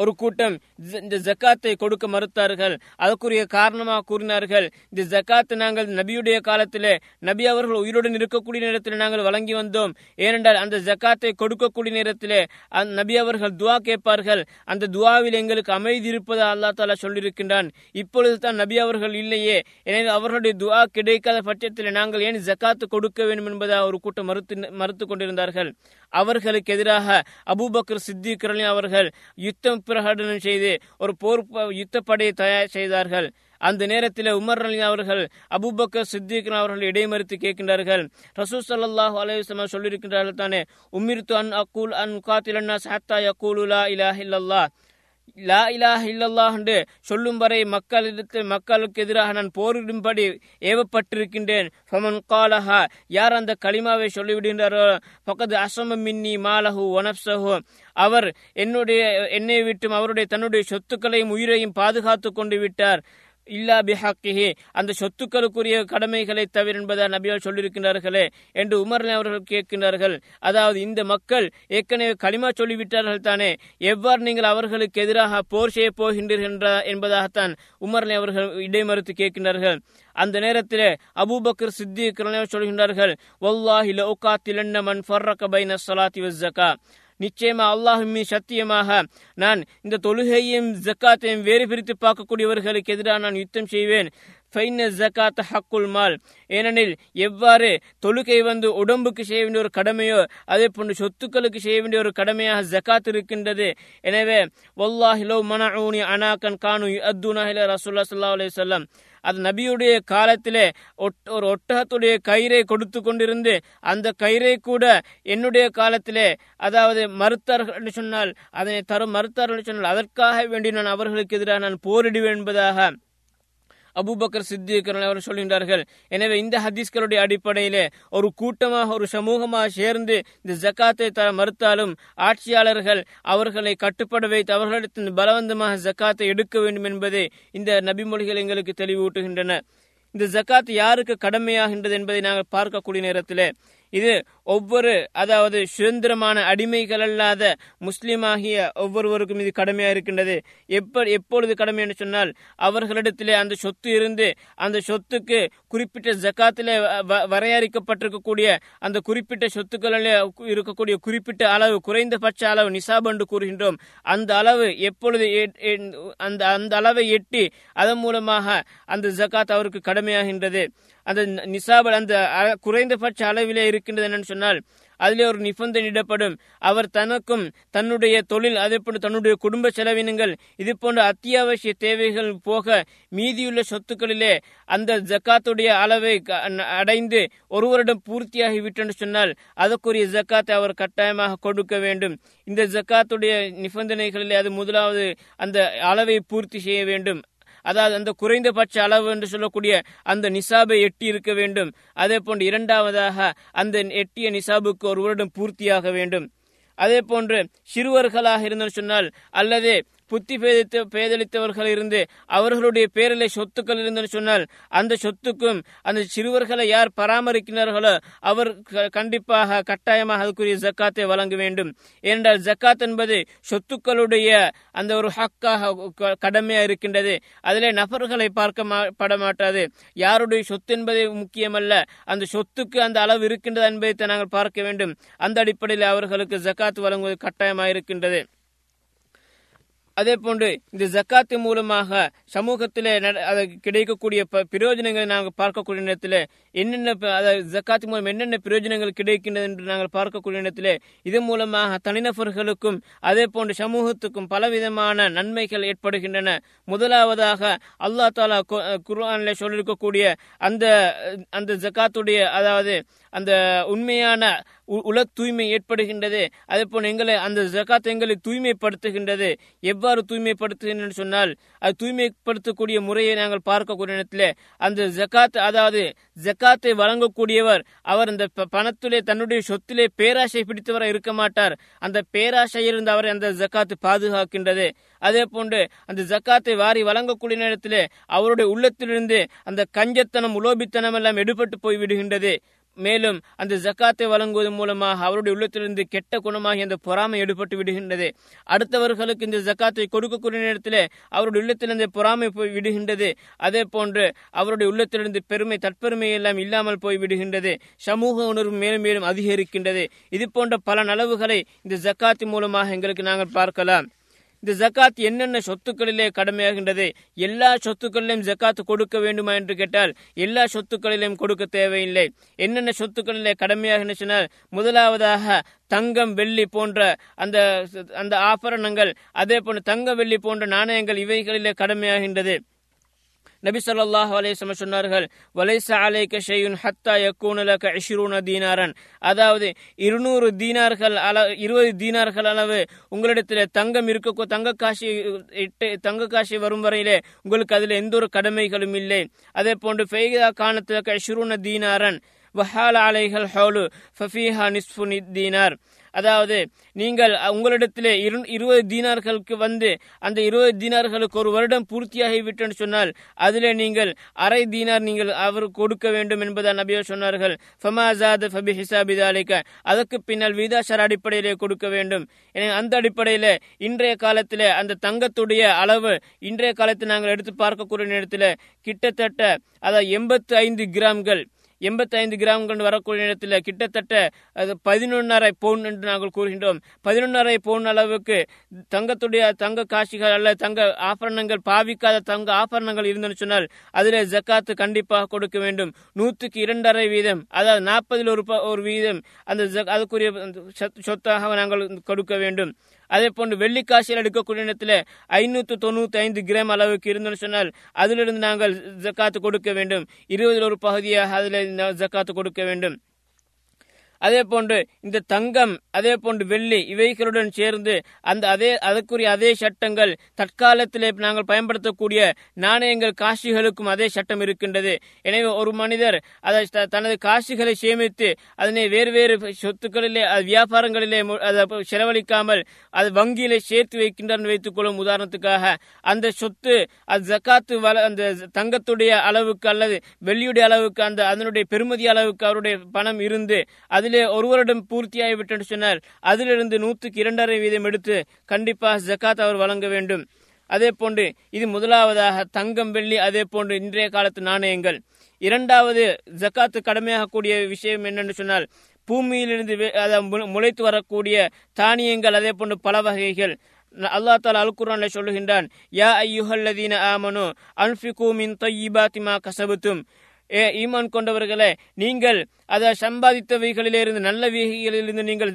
ஒரு கூட்டம் இந்த ஜக்காத்தை கொடுக்க மறுத்தார்கள். அதற்குரிய காரணமாக கூறினார்கள். இந்த ஜக்காத்தை நாங்கள் நபியுடைய காலத்திலே நபி அவர்கள் உயிருடன் இருக்கக்கூடிய நேரத்தில் நாங்கள் வழங்கி வந்தோம். ஏனென்றால் அந்த ஜக்காத்தை கொடுக்கக்கூடிய நேரத்திலே நபி அவர்கள் துவா கேட்பார்கள். அந்த துவாவில் எங்களுக்கு அமைதி இருப்பதா அல்லா தாலா சொல்லியிருக்கின்றான். இப்பொழுது தான் நபி அவர்கள் இல்லையே. எனவே அவர்களுடைய துவா கிடைக்காத பட்சத்தில் நாங்கள் ஏன் ஜக்காத்து கொடுக்க வேண்டும் என்பதாக ஒரு கூட்டம் மறுத்து மறுத்து கொண்டிருந்தார்கள். அவர்களுக்கு எதிராக அபுபக்கர் சித்திக் அவர்கள் யுத்தம் பிரகடனம் செய்து ஒரு போர் யுத்தப்படையை தயார் செய்தார்கள். அந்த நேரத்தில் உமர் அலி அவர்கள் அபுபக்கர் சித்திகன் அவர்கள் இடைமறித்து கேட்கின்றார்கள். ரசூ சல்லாஹூ அலையம் சொல்லியிருக்கின்றார்கள் தானே உமிர்த்து அன் அக்கூல் அன் காத்திலன்னா சாத்தா யக்கூலுலா இலா இல்லல்லா லா இலாஹ் இல்லல்லாஹ் என்று சொல்லும் வரை மக்களிடத்தில் மக்களுக்கு எதிராக நான் போரிடும்படி ஏவப்பட்டிருக்கின்றேன். ஃபமன் காலஹா யார் அந்த களிமாவை சொல்லிவிடுகின்றாரோ? பக்கத்து அசம மின்னி மாலஹு ஒனப்சஹு அவர் என்னுடைய என்னை விட்டும் அவருடைய தன்னுடைய சொத்துக்களையும் உயிரையும் பாதுகாத்து கொண்டு விட்டார். இல்லா பிஹாக்கிஹி. அந்த சொத்துக்களுக்குரிய கடமைகளை தவிர என்பதா நபியால் சொல்லியிருக்கின்றார்களே என்று உமர் அவர்கள் கேட்கின்றார்கள். அதாவது இந்த மக்கள் ஏற்கனவே களிமா சொல்லிவிட்டார்கள் தானே. எவ்வாறு நீங்கள் அவர்களுக்கு எதிராக போர் செய்ய போகின்றீர்கள் என்பதாகத்தான் உமர் அவர்கள் இடைமறுத்து கேட்கின்றார்கள். அந்த நேரத்தில் அபூபக்கர் சித்திக் சொல்கின்றார்கள் ஒல்லாஹி லௌகாத்திலன்ன மன் ஃபர்ரக பைன சலாத்தி வஸ்ஸகா நிச்சயமா அல்லாஹுமி சத்தியமாக நான் இந்த தொழுகையும் ஜக்காத்தையும் வேறு பிரித்து பார்க்கக்கூடியவர்களுக்கு எதிராக நான் யுத்தம் செய்வேன். ஃபைன ஜக்காத் ஹக்குல் மால் ஏனெனில் எவ்வாறு தொழுகை வந்து உடம்புக்கு செய்ய வேண்டிய ஒரு கடமையோ அதே போன்று சொத்துக்களுக்கு செய்ய வேண்டிய ஒரு கடமையாக ஜக்காத் இருக்கின்றது. எனவே வல்லாஹிலோ மனஊனி அனாக்கன் கானு அத்துனாஹில ரசூல்லா சல்லா அலி சொல்லம் அது நபியுடைய காலத்திலே ஒரு ஒட்டகத்துடைய கயிறை கொடுத்து கொண்டிருந்து அந்த கயிறை கூட என்னுடைய காலத்திலே அதாவது மறுத்தார்கள் என்று சொன்னால் அதனை தரும் மறுத்தார்கள் என்று சொன்னால் அதற்காக வேண்டி நான் அவர்களுக்கு எதிராக நான் போரிடுவேன் என்பதாக அபுபக்கர் சித்திகரன் அவர் சொல்கின்றார்கள். எனவே இந்த ஹதீஸ்களுடைய அடிப்படையிலே ஒரு கூட்டமாக ஒரு சமூகமாக சேர்ந்து இந்த ஜக்காத்தை தர மறுத்தாலும் ஆட்சியாளர்கள் அவர்களை கட்டுப்பட வைத்து அவர்களிடத்தில் பலவந்தமாக ஜக்காத்தை எடுக்க வேண்டும் என்பதை இந்த நபிமொழிகள் எங்களுக்கு தெளிவூட்டுகின்றன. இந்த ஜக்காத் யாருக்கு கடமையாகின்றது என்பதை நாங்கள் பார்க்கக்கூடிய நேரத்தில் இது ஒவ்வொரு அதாவது சுதந்திரமான அடிமைகள் அல்லாத முஸ்லீமாகிய ஒவ்வொருவருக்கும் இது கடமையா இருக்கின்றது. எப்ப எப்பொழுது கடமை என்று சொன்னால் அவர்களிடத்திலே அந்த சொத்து இருந்து அந்த சொத்துக்கு குறிப்பிட்ட ஜக்காத்திலே வரையறுக்கப்பட்டிருக்கக்கூடிய அந்த குறிப்பிட்ட சொத்துக்களிலே இருக்கக்கூடிய குறிப்பிட்ட அளவு குறைந்தபட்ச அளவு நிசாப் என்று கூறுகின்றோம். அந்த அளவு எப்பொழுது அந்த அந்த அளவை எட்டி அதன் மூலமாக அந்த ஜக்காத் அவருக்கு கடமையாகின்றது. அந்த நிசாபல் அந்த குறைந்தபட்ச அளவிலே இருக்கின்றது சொன்னால் அதிலே ஒரு நிபந்தனையிடப்படும் அவர் தனக்கும் தன்னுடைய தொழில் அதே தன்னுடைய குடும்ப செலவினங்கள் இது போன்ற அத்தியாவசிய தேவைகள் போக மீதியுள்ள சொத்துக்களிலே அந்த ஜக்காத்துடைய அளவை அடைந்து ஒருவரிடம் பூர்த்தியாகி விட்டென்று சொன்னால் அதற்குரிய ஜக்காத்தை அவர் கட்டாயமாக கொடுக்க வேண்டும். இந்த ஜக்காத்துடைய நிபந்தனைகளிலே அது முதலாவது அந்த அளவை பூர்த்தி செய்ய வேண்டும். அதாவது அந்த குறைந்தபட்ச அளவு என்று சொல்லக்கூடிய அந்த நிசாபை எட்டி இருக்க வேண்டும். அதே போன்று இரண்டாவதாக அந்த எட்டிய நிசாபுக்கு ஒரு வருடம் பூர்த்தியாக வேண்டும். அதே போன்று சிறுவர்களாக இருந்தோம் சொன்னால் அல்லது புத்தி பேதித்த பேதளித்தவர்கள் இருந்து அவர்களுடைய பேரிலே சொத்துக்கள் இருந்தன்னு சொன்னால் அந்த சொத்துக்கும் அந்த சிறுவர்களை யார் பராமரிக்கிறார்களோ அவர் கண்டிப்பாக கட்டாயமாக அதுக்குரிய ஜக்காத்தை வழங்க வேண்டும். ஏனென்றால் ஜக்காத் என்பது சொத்துக்களுடைய அந்த ஒரு ஹக்காக கடமையா இருக்கின்றது. அதிலே நபர்களை பார்க்க பட மாட்டாது யாருடைய சொத்து என்பது முக்கியமல்ல அந்த சொத்துக்கு அந்த அளவு இருக்கின்றது என்பதை நாங்கள் பார்க்க வேண்டும். அந்த அடிப்படையில் அவர்களுக்கு ஜக்காத் வழங்குவது கட்டாயமாக இருக்கின்றது அதே போன்று இந்த ஜக்காத்து மூலமாக சமூகத்திலே கிடைக்கக்கூடிய பிரயோஜனங்களை நாங்கள் பார்க்கக்கூடிய நேரத்தில் என்னென்ன அதாவது ஜக்காத்து மூலம் என்னென்ன பிரயோஜனங்கள் கிடைக்கின்றது என்று நாங்கள் பார்க்கக்கூடிய நேரத்தில் இது மூலமாக தனிநபர்களுக்கும் அதே போன்று சமூகத்துக்கும் பலவிதமான நன்மைகள் ஏற்படுகின்றன. முதலாவதாக அல்லா தாலா குர்ஆனில் சொல்லியிருக்கக்கூடிய அந்த அந்த ஜக்காத்துடைய அதாவது அந்த உண்மையான உ- உல தூய்மை ஏற்படுகின்றது. அதே போல் எங்களை அந்த ஜகாத் எங்களை தூய்மைப்படுத்துகின்றது. எவ்வாறு தூய்மைப்படுத்துகின்றன சொன்னால் அது தூய்மைப்படுத்தக்கூடிய முறையை நாங்கள் பார்க்கக்கூடிய இடத்துல அந்த ஜகாத் அதாவது ஜக்காத்தை வழங்கக்கூடியவர் அவர் அந்த ப- பணத்திலே தன்னுடைய சொத்திலே பேராசை பிடித்தவராக இருக்க மாட்டார். அந்த பேராசையிலிருந்து அவரை அந்த ஜக்காத்து பாதுகாக்கின்றது. அதே போன்று அந்த ஜக்காத்தை வாரி வழங்கக்கூடிய நேரத்தில் அவருடைய உள்ளத்திலிருந்து அந்த கஞ்சத்தனம் உலோபித்தனம் எல்லாம் எடுபட்டு போய் விடுகின்றது மேலும் அந்த ஜக்காத்தை வழங்குவதன் மூலமாக அவருடைய உள்ளத்திலிருந்து கெட்ட குணமாகி அந்த பொறாமை எடுபட்டு விடுகின்றது. அடுத்தவர்களுக்கு இந்த ஜக்காத்தை கொடுக்கக்கூடிய நேரத்தில் அவருடைய உள்ளத்திலிருந்து பொறாமை போய் விடுகின்றது. அதே போன்று அவருடைய உள்ளத்திலிருந்து பெருமை தற்பெருமை எல்லாம் இல்லாமல் போய் விடுகின்றது. சமூக உணர்வு மேலும் மேலும் அதிகரிக்கின்றது. இது போன்ற பல நலவுகளை இந்த ஜக்காத்தின் மூலமாக எங்களுக்கு நாங்கள் பார்க்கலாம். இந்த ஜக்காத் என்னென்ன சொத்துக்களிலே கடமையாகின்றது? எல்லா சொத்துக்களிலும் ஜக்காத் கொடுக்க வேண்டுமா என்று கேட்டால் எல்லா சொத்துக்களிலும் கொடுக்க தேவையில்லை. என்னென்ன சொத்துக்களிலே கடமையாக சொன்னால் முதலாவதாக தங்கம் வெள்ளி போன்ற அந்த அந்த ஆபரணங்கள் அதே போன்று தங்க வெள்ளி போன்ற நாணயங்கள் இவைகளிலே கடமையாகின்றது. நபி சொல்லாஹ் அலைஹி சொன்னார்கள் வலைசா அலைக்க ஷெயுன் ஹத்தா யக்கூனலக இஷ்ரூன தீனாரன். அதாவது 200 தீனார்கள் அள 20 தீனார்கள் அளவு உங்களிடத்தில் தங்கம் இருக்க தங்க காசி இட்டு தங்க காசி வரும் வரையிலே உங்களுக்கு அதில் எந்த ஒரு கடமைகளும் இல்லை. அதே போன்று ஃபெய்தா காணத்துலக 20 தீனாரன். வஹால அலைகள் ஹவுலு ஃபஃபீஹா நிஸ்ஃபுனி தீனார். அதாவது நீங்கள் உங்களிடத்திலே இரு- இருபது தீனார்களுக்கு வந்து அந்த இருபது தீனார்களுக்கு ஒரு வருடம் பூர்த்தியாகி விட்டேன்னு சொன்னால் அதிலே நீங்கள் அரை தீனார் நீங்கள் அவர் கொடுக்க வேண்டும் என்பதை நபியோ சொன்னார்கள் ஃபமாசாத் ஃபபி ஹிசாபிதாலிக்க அதற்கு பின்னால் வீதாசார அடிப்படையிலே கொடுக்க வேண்டும். என அந்த அடிப்படையில் இன்றைய காலத்தில் அந்த தங்கத்துடைய அளவு இன்றைய காலத்தில் நாங்கள் எடுத்து பார்க்கக்கூடிய நேரத்தில் கிட்டத்தட்ட அதாவது எண்பத்து ஐந்து கிராம்கள் எண்பத்தைந்து கிராம்கள் வரக்கூடிய இடத்துல கிட்டத்தட்ட அது பதினொன்னரை பவுன் என்று நாங்கள் கூறுகின்றோம். பதினொன்னரை பவுன் அளவுக்கு தங்கத்துடைய தங்க காட்சிகள் அல்ல தங்க ஆபரணங்கள் பாவிக்காத தங்க ஆபரணங்கள் இருந்தன்னு சொன்னால் அதில் ஜக்காத்து கண்டிப்பாக கொடுக்க வேண்டும். நூற்றுக்கு இரண்டரை வீதம் அதாவது நாற்பதில் ஒரு ஒரு வீதம் அந்த ஜக்- அதுக்குரிய சொத்- சொத்தாக நாங்கள் கொடுக்க வேண்டும். அதே போன்று வெள்ளிக்காசியில் எடுக்கக்கூடிய இடத்துல ஐநூற்று தொண்ணூத்தி ஐந்து கிராம் அளவுக்கு இருந்தோம்னு சொன்னால் அதிலிருந்து நாங்கள் ஜக்காத்து கொடுக்க வேண்டும். இருபதில் ஒரு பகுதியாக அதில் ஜக்காத்து கொடுக்க வேண்டும். அதே போன்று இந்த தங்கம் அதே போன்று வெள்ளி இவைகளுடன் சேர்ந்து அந்த அதே அதற்குரிய அதே சட்டங்கள் தற்காலத்திலே நாங்கள் பயன்படுத்தக்கூடிய நாணயங்கள் காசிகளுக்கும் அதே சட்டம் இருக்கின்றது. எனவே ஒரு மனிதர் அதை த- தனது காசிகளை சேமித்து அதனை வேறு வேறு சொத்துக்களிலே அது வியாபாரங்களிலே அதை செலவழிக்காமல் அது வங்கியிலே சேர்த்து வைக்கின்றார் வைத்துக் கொள்ளும் உதாரணத்துக்காக அந்த சொத்து அது ஜக்காத்து அந்த தங்கத்துடைய அளவுக்கு அல்லது வெள்ளியுடைய அளவுக்கு அந்த அதனுடைய பெருமதி அளவுக்கு அவருடைய பணம் இருந்து அதில் ஒரு வருடம் பூர்த்தியாகிவிட்டு சொன்னார். அதிலிருந்து நூற்றுக்கு இரண்டரை வீதம் எடுத்து கண்டிப்பாக ஜக்காத் அவர் வழங்க வேண்டும். அதே போன்று இது முதலாவதாக தங்கம் வெள்ளி அதே போன்று இன்றைய காலத்து நாணயங்கள். இரண்டாவது ஜக்காத்து கடமையாகக்கூடிய விஷயம் என்னென்னு சொன்னால் பூமியிலிருந்து முளைத்து வரக்கூடிய தானியங்கள் அதே போன்று பல வகைகள். அல்லாஹ் தாலா அல் சொல்லுகின்றான் யா ஐயுஹல்லதீன ஆமனு அன்ஃபிகு மின் தய்யிபாத்தி கசபுத்தும். ஏ ஈமான் கொண்டவர்களே நீங்கள் அதை சம்பாதித்தவைகளிலிருந்து நல்ல வகைகளிலிருந்து நீங்கள்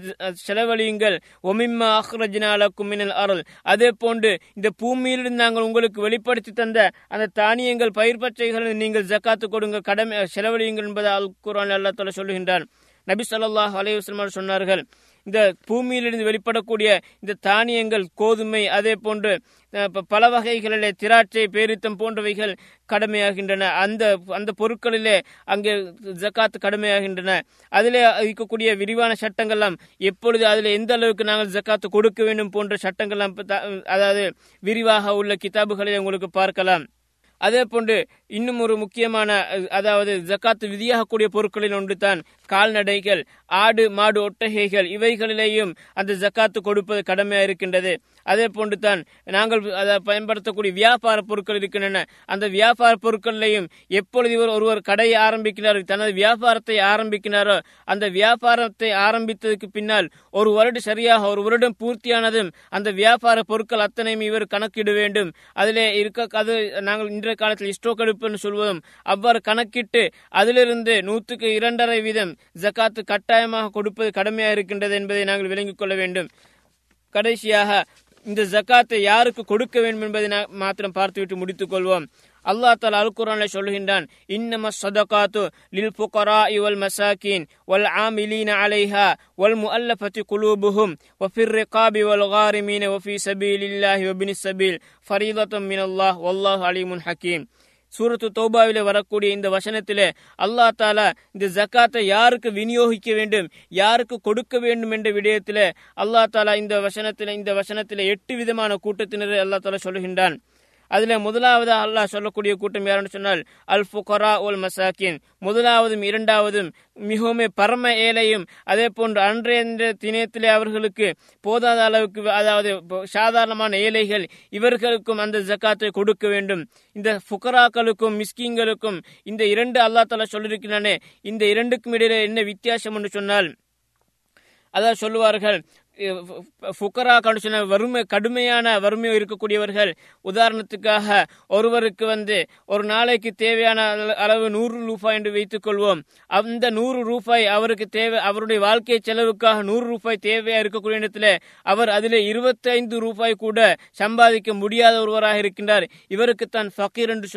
செலவழியுங்கள். ஒமிம்மா அஹ்ரஜ்னாலக்கும் மினல் அருள் அதே போன்று இந்த பூமியிலிருந்து நாங்கள் உங்களுக்கு வெளிப்படுத்தி தந்த அந்த தானியங்கள் பயிர் பச்சைகளை நீங்கள் ஜக்காத்து கொடுங்க கடமை செலவழியுங்கள் என்பதை அல் குரான் அல்லா தாலா சொல்லுகின்றான். நபி சொல்லாஹ் அலைஹி சொன்னார்கள் இந்த பூமியிலிருந்து வெளிப்படக்கூடிய இந்த தானியங்கள் கோதுமை அதே போன்று பல வகைகளிலே திராட்சை பேரித்தம் போன்றவைகள் கடமையாகின்றன. அந்த அந்த பொருட்களிலே அங்கே ஜக்காத் கடமையாகின்றன. அதிலே இருக்கக்கூடிய விரிவான சட்டங்கள்லாம் எப்பொழுது அதில் எந்த அளவுக்கு நாங்கள் ஜக்காத்து கொடுக்க வேண்டும் போன்ற சட்டங்கள்லாம் த- அதாவது விரிவாக உள்ள கிதாபுகளை உங்களுக்கு பார்க்கலாம். அதே போன்று இன்னும் ஒரு முக்கியமான அதாவது ஜக்காத்து விதியாகக்கூடிய பொருட்களில் ஒன்று தான் கால்நடைகள் ஆடு மாடு ஒட்டகைகள் இவைகளிலேயும் அந்த ஜக்காத்து கொடுப்பது கடமையா இருக்கின்றது. அதே போன்று தான் நாங்கள் அதை பயன்படுத்தக்கூடிய வியாபார பொருட்கள் இருக்கின்றன. அந்த வியாபார பொருட்களையும் எப்பொழுது இவர் ஒருவர் கடையை ஆரம்பிக்கிறாரோ தனது வியாபாரத்தை ஆரம்பிக்கிறாரோ அந்த வியாபாரத்தை ஆரம்பித்ததுக்கு பின்னால் ஒரு வருடம் சரியாக ஒரு வருடம் பூர்த்தியானதும் அந்த வியாபார பொருட்கள் அத்தனையும் இவர் கணக்கிட வேண்டும். அதிலே இருக்க அது நாங்கள் இன்றைய காலத்தில் ஸ்டோக் எடுப்புன்னு சொல்வதும் அவ்வாறு கணக்கிட்டு அதிலிருந்து நூற்றுக்கு இரண்டரை வீதம் ஜக்காத்து கட்டாயமாக கொடுப்பது கடமையாக இருக்கின்றது என்பதை நாங்கள் விளங்கிக் கொள்ள வேண்டும். கடைசியாக இந்த ஜக்காத்தை யாருக்கு கொடுக்க வேண்டும் என்பதை மாத்திரம் பார்த்துவிட்டு முடித்துக் கொள்வோம் அல்லாஹ் தாலா அல் குரான்ல சொல்லுகின்றான் இன்னம சதகாத்து லில் புகரா இவல் மசாக்கின் வல் ஆமிலீன அலைஹா வல் முஅல்லஃபத்தி குலூபுஹும் வஃபிர் ரிகாபி வல் காரிமீன வஃபி சபீலில்லாஹி வபினி சபீல். ஃபரீதத்தும் மினல்லாஹ் வல்லாஹ் அலீமுன் ஹக்கீம் சூரத்து தௌபாவில வரக்கூடிய இந்த வசனத்திலே அல்லாஹ் தாலா இந்த ஜக்காத்தை யாருக்கு விநியோகிக்க வேண்டும் யாருக்கு கொடுக்க வேண்டும் என்ற விடயத்திலே அல்லாஹ் தாலா இந்த வசனத்தில இந்த வசனத்திலே எட்டு விதமான கூட்டத்தினரை அல்லா தாலா சொல்லுகின்றான். அதுல முதலாவது அல்லாஹ் சொல்லக்கூடிய கூட்டம் யாருன்னு சொன்னால் அல் ஃபுகரா உல் மசாக்கின். முதலாவதும் இரண்டாவதும் மிகவும் பரம ஏழையும் அதே போன்று அன்றைய தினத்திலே அவர்களுக்கு போதாத அளவுக்கு அதாவது சாதாரணமான ஏழைகள் இவர்களுக்கும் அந்த ஜக்காத்தை கொடுக்க வேண்டும். இந்த ஃபுகராக்களுக்கும் மிஸ்கிங்களுக்கும் இந்த இரண்டு அல்லா தலா சொல்லியிருக்கிறானே இந்த இரண்டுக்கும் இடையில என்ன வித்தியாசம் என்று சொன்னால் அதாவது சொல்லுவார்கள் ஃபுக்கரா சொன்ன வறுமை கடுமையான வறுமை இருக்கக்கூடியவர்கள். உதாரணத்துக்காக ஒருவருக்கு வந்து ஒரு நாளைக்கு தேவையான அளவு நூறு ரூபாய் என்று வைத்துக் கொள்வோம். அந்த நூறு ரூபாய் அவருக்கு தேவை அவருடைய வாழ்க்கை செலவுக்காக நூறு ரூபாய் தேவையா இருக்கக்கூடிய இடத்துல அவர் அதில் இருபத்தைந்து ரூபாய் கூட சம்பாதிக்க முடியாத ஒருவராக இருக்கின்றார். இவருக்கு தான் ஃபக்கீர் என்று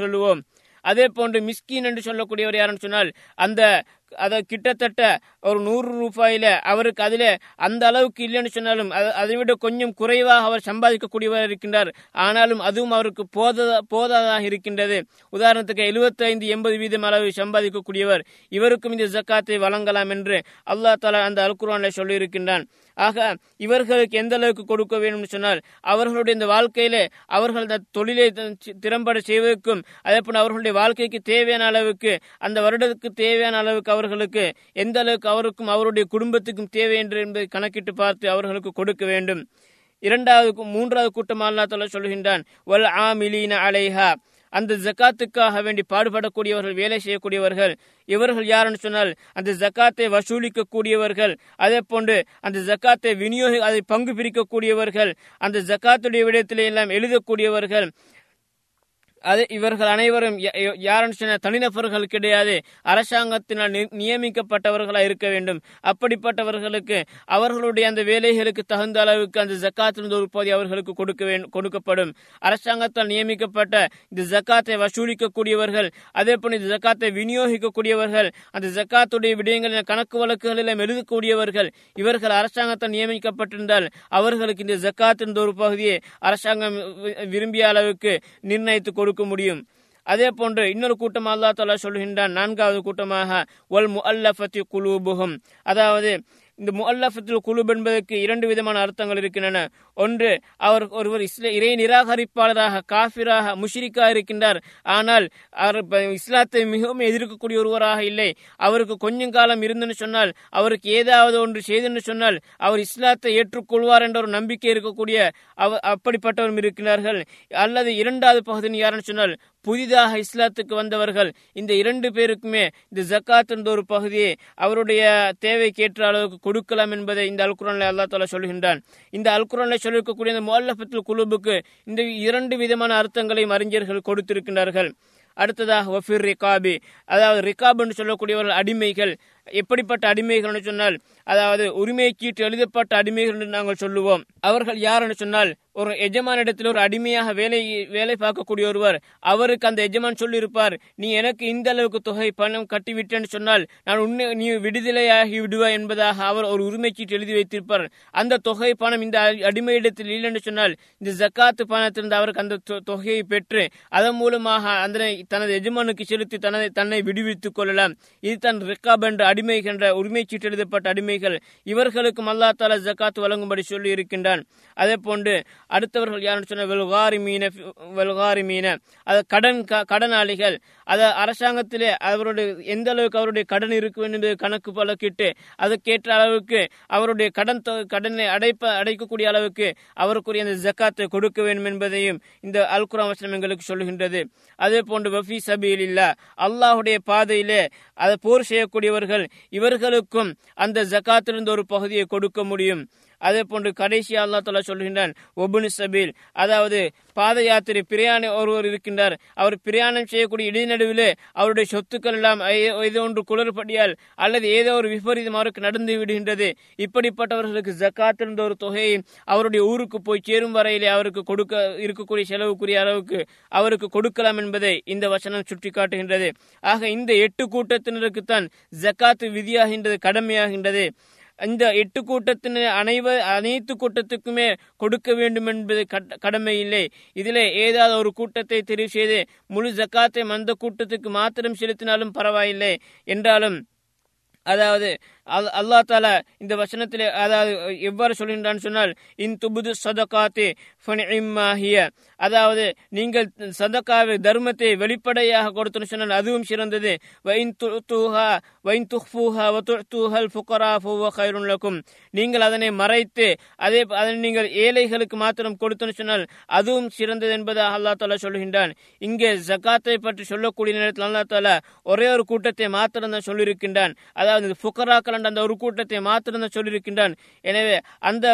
சொல்லுவோம். அதே போன்று மிஸ்கின் என்று சொல்லக்கூடியவர் யாருன்னு சொன்னால் அந்த அதை கிட்டத்தட்ட ஒரு நூறு ரூபாயில அவருக்கு அதில் அந்த அளவுக்கு இல்லைன்னு சொன்னாலும் அதை விட கொஞ்சம் குறைவாக அவர் சம்பாதிக்கக்கூடியவர் இருக்கின்றார். ஆனாலும் அதுவும் அவருக்கு போத போதாதாக இருக்கின்றது. உதாரணத்துக்கு எழுபத்தைந்து எண்பது வீதம் அளவு சம்பாதிக்கக்கூடியவர் இவருக்கும் இந்த ஜக்காத்தை வழங்கலாம் என்று அல்லா தாலா அந்த அல்குரான்ல சொல்லியிருக்கின்றான். ஆக இவர்களுக்கு எந்த அளவுக்கு கொடுக்க வேண்டும் சொன்னால் அவர்களுடைய இந்த வாழ்க்கையிலே அவர்கள் தொழிலை திறம்பட செய்வதற்கும் அதே போல அவர்களுடைய வாழ்க்கைக்கு தேவையான அளவுக்கு அந்த வருடத்துக்கு தேவையான அளவுக்கு அவர் அவர்களுக்கு எந்த அளவுக்கு அவருக்கும் அவருடைய குடும்பத்துக்கும் தேவை என்று என்பதை கணக்கிட்டு பார்த்து அவர்களுக்கு கொடுக்க வேண்டும். இரண்டாவது மூன்றாவது கூட்டம் அல்லா தலா சொல்கின்றான் வல் ஆமிலீன அலைஹா. அந்த ஜக்காத்துக்காக வேண்டி பாடுபடக்கூடியவர்கள் வேலை செய்யக்கூடியவர்கள் இவர்கள் யாருன்னு சொன்னால் அந்த ஜக்காத்தை வசூலிக்க கூடியவர்கள் அதே போன்று அந்த ஜக்காத்தை விநியோக அதை பங்கு பிரிக்கக்கூடியவர்கள் அந்த ஜக்காத்துடைய விடயத்திலே எல்லாம் எழுதக்கூடியவர்கள் அது இவர்கள் அனைவரும் யாருன்னு சொன்ன தனிநபர்கள் கிடையாது. அரசாங்கத்தினால் நியமிக்கப்பட்டவர்களாக இருக்க வேண்டும். அப்படிப்பட்டவர்களுக்கு அவர்களுடைய அந்த வேலைகளுக்கு தகுந்த அளவுக்கு அந்த ஜக்காத்திலிருந்து ஒரு பகுதி அவர்களுக்கு கொடுக்க வேண்டும் கொடுக்கப்படும். அரசாங்கத்தால் நியமிக்கப்பட்ட இந்த ஜக்காத்தை வசூலிக்கக்கூடியவர்கள் அதே போல இந்த ஜக்காத்தை விநியோகிக்கக்கூடியவர்கள் அந்த ஜக்காத்துடைய விடயங்களில் கணக்கு வழக்குகளில் எழுதக்கூடியவர்கள் இவர்கள் அரசாங்கத்தால் நியமிக்கப்பட்டிருந்தால் அவர்களுக்கு இந்த ஜக்காத்தின் ஒரு பகுதியை அரசாங்கம் விரும்பிய அளவுக்கு நிர்ணயித்து கொடுக்க கொடுக்க முடியும். அதே போன்று இன்னொரு கூட்டம் அல்லா தாலா சொல்கின்றான் நான்காவது கூட்டமாக ஒல் முல்லஃபத்தி குலூபுகும் அதாவது இந்த முல்லஃபத்துல் குழு என்பதற்கு இரண்டு விதமான அர்த்தங்கள் இருக்கின்றன. ஒன்று அவர் ஒருவர் இஸ்ல இறை நிராகரிப்பாளராக காஃபிராக முஷ்ரிக்காக இருக்கின்றார். ஆனால் அவர் இஸ்லாத்தை மிகவும் எதிர்க்கக்கூடிய ஒருவராக இல்லை. அவருக்கு கொஞ்சம் காலம் இருந்துன்னு சொன்னால் அவருக்கு ஏதாவது ஒன்று செய்துன்னு சொன்னால் அவர் இஸ்லாத்தை ஏற்றுக்கொள்வார் என்ற ஒரு நம்பிக்கை இருக்கக்கூடிய அவ அப்படிப்பட்டவரும் இருக்கிறார்கள் அல்லது இரண்டாவது பகுதி யாருன்னு சொன்னால் புதிதாக இஸ்லாத்துக்கு வந்தவர்கள் இந்த இரண்டு பேருக்குமே இந்த ஜக்காத் என்ற ஒரு பகுதியை அவருடைய தேவைக்கேற்ற அளவுக்கு கொடுக்கலாம் என்பதை இந்த அல்குரான்ல அல்லா தாலா சொல்கின்றான். இந்த அல்குரான்ல சொல்லிருக்கக்கூடிய இந்த மோல்லபத்தில் குழுவுக்கு இந்த இரண்டு விதமான அர்த்தங்களையும் அறிஞர்கள் கொடுத்திருக்கின்றார்கள். அடுத்ததாக ஒஃபிர் ரிகாபி அதாவது ரிகாப் என்று சொல்லக்கூடியவர்கள் அடிமைகள் எப்படிப்பட்ட அடிமைகள் சொன்னால் அதாவது உரிமை கீட்டு எழுதப்பட்ட அடிமைகள் என்று நாங்கள் சொல்லுவோம். அவர்கள் யார் என்று சொன்னால் ஒரு எஜமானிடத்தில் ஒரு அடிமையாக வேலை வேலை பார்க்கக்கூடிய ஒருவர் அவருக்கு அந்த எஜமான் சொல்லியிருப்பார் நீ எனக்கு இந்த அளவுக்கு தொகை பணம் கட்டிவிட்டேன்னு சொன்னால் நான் உன்னை நீ விடுதலையாகி விடுவாய் என்பதாக அவர் ஒரு உரிமை சீட்டு எழுதி வைத்திருப்பார். அந்த தொகை பணம் இந்த அடிமையிடத்தில் இடத்தில் இல்லைன்னு சொன்னால் இந்த ஜக்காத்து பணத்திலிருந்து அவருக்கு அந்த தொகையை பெற்று அதன் மூலமாக அந்த தனது எஜமானுக்கு செலுத்தி தனது தன்னை விடுவித்துக் கொள்ளலாம். இது தன் ரிக்காப் என்ற அடிமைகள் என்ற உரிமை சீட்டு எழுதப்பட்ட அடிமைகள் இவர்களுக்கும் அல்லா தாலா ஜக்காத் வழங்கும்படி சொல்லி இருக்கின்றான் அதே போன்று அடுத்தவர்கள் யாருன்னு சொன்ன வெல்காரி மீன வெல்காரி மீன அது கடன் கடனாளிகள். அதை அரசாங்கத்திலே அவருடைய எந்த அளவுக்கு அவருடைய கடன் இருக்கும் என்பது கணக்கு பழக்கிட்டு அதற்கேற்ற அளவுக்கு அவருடைய கடன் கடனை அடைப்ப அடைக்கக்கூடிய அளவுக்கு அவருக்குரிய அந்த ஜக்காத்தை கொடுக்க வேண்டும் என்பதையும் இந்த அல்குரா வசனம் எங்களுக்கு சொல்கின்றது அதே போன்று வஃபி சபீல் இல்லா அல்லாஹுடைய பாதையிலே அதை போர் செய்யக்கூடியவர்கள் இவர்களுக்கும் அந்த ஜக்காத்திலிருந்து ஒரு பகுதியை கொடுக்க முடியும். அதே போன்று கடைசி அல்லா தலா சொல்கின்றான் ஒபுனு சபீல். அதாவது பாத யாத்திரை பிரயாணி ஒருவர் இருக்கின்றார். அவர் பிரயாணம் செய்யக்கூடிய இடைநடுவிலே அவருடைய சொத்துக்கள் எல்லாம் ஏதோ ஒன்று குளறுபடியால் அல்லது ஏதோ ஒரு விபரீதம் அவருக்கு நடந்து விடுகின்றது. இப்படிப்பட்டவர்களுக்கு ஜக்காத் என்ற ஒரு தொகையை அவருடைய ஊருக்கு போய் சேரும் வரையிலே அவருக்கு கொடுக்க இருக்கக்கூடிய செலவுக்குரிய அளவுக்கு அவருக்கு கொடுக்கலாம் என்பதை இந்த வசனம் சுட்டிக்காட்டுகின்றது. ஆக இந்த எட்டு கூட்டத்தினருக்குத்தான் ஜக்காத்து விதியாகின்றது கடமையாகின்றது. இந்த எட்டு கூட்டத்தினர் அனைவர் அனைத்து கூட்டத்துக்குமே கொடுக்க வேண்டும் என்பது கடமை இல்லை இதிலே ஏதாவது ஒரு கூட்டத்தை தெரிவு செய்து முழு ஜக்காத்தை அந்த கூட்டத்துக்கு மாத்திரம் செலுத்தினாலும் பரவாயில்லை. என்றாலும் அதாவது அல்லா தாலா இந்த வசனத்தில் அதாவது எவ்வாறு சொல்கின்றான்னு சொன்னால் இன் துபுது சதகாத்தே அதாவது நீங்கள் சதக்காவை தர்மத்தை வெளிப்படையாக கொடுத்துன்னு சொன்னால் அதுவும் சிறந்தது. நீங்கள் அதனை மறைத்து அதே அதனை நீங்கள் ஏழைகளுக்கு மாத்திரம் கொடுத்துன்னு சொன்னால் அதுவும் சிறந்தது என்பதாக அல்லா தாலா சொல்கின்றான். இங்கே ஜக்காத்தை பற்றி சொல்லக்கூடிய நேரத்தில் அல்லா தாலா ஒரே ஒரு கூட்டத்தை மாத்திரம் தான் சொல்லியிருக்கின்றான். அதாவது ஃபுக்கராக்கள் அந்த ஒரு கூட்டத்தை மாத்திரம் தான் சொல்லியிருக்கின்றான். எனவே அந்த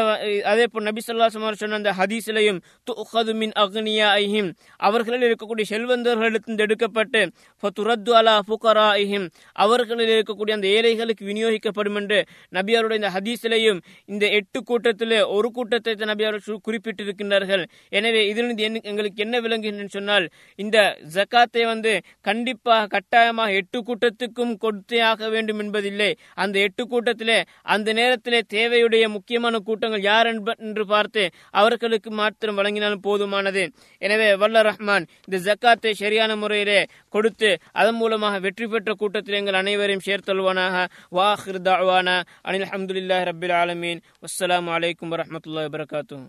அதே போல் நபி சொல்லா சொன்ன அந்த ஹதீசிலையும் துஹதுமின் அக்னியா ஐஹிம் அவர்களில் இருக்கக்கூடிய செல்வந்தர்களிடத்திலிருந்து எடுக்கப்பட்டு ஃபத்துரத்து அலா புகரா ஐஹிம் அவர்களில் இருக்கக்கூடிய அந்த ஏழைகளுக்கு விநியோகிக்கப்படும் என்று நபியாருடைய இந்த ஹதீஸிலையும் இந்த எட்டு கூட்டத்திலே ஒரு கூட்டத்தை நபியார் குறிப்பிட்டிருக்கின்றார்கள். எனவே இதிலிருந்து எங்களுக்கு என்ன விளங்குகின்றன சொன்னால் இந்த ஜக்காத்தை வந்து கண்டிப்பாக கட்டாயமாக எட்டு கூட்டத்துக்கும் கொடுத்தே ஆக வேண்டும் என்பதில்லை. அந்த எட்டு கூட்டத்திலே அந்த நேரத்திலே தேவையுடைய முக்கியமான கூட்டங்கள் யார் என்று பார்த்து அவர்களுக்கு மாத்திரம் வழங்கினாலும் போதுமானது. எனவே வல்ல ரஹ்மான் இந்த ஜக்காத்தை சரியான முறையிலே கொடுத்து அதன் மூலமாக வெற்றி பெற்ற கூட்டத்தில் எங்கள் அனைவரையும் சேர்த்தல்வானாக வாஹிர் தாவானா அனில் அஹமதுல்லாஹ் ரபில் ஆலமீன். வஸ்ஸலாம் வலைக்கம் வரமத்துல்லாஹ் வரகாத்தூ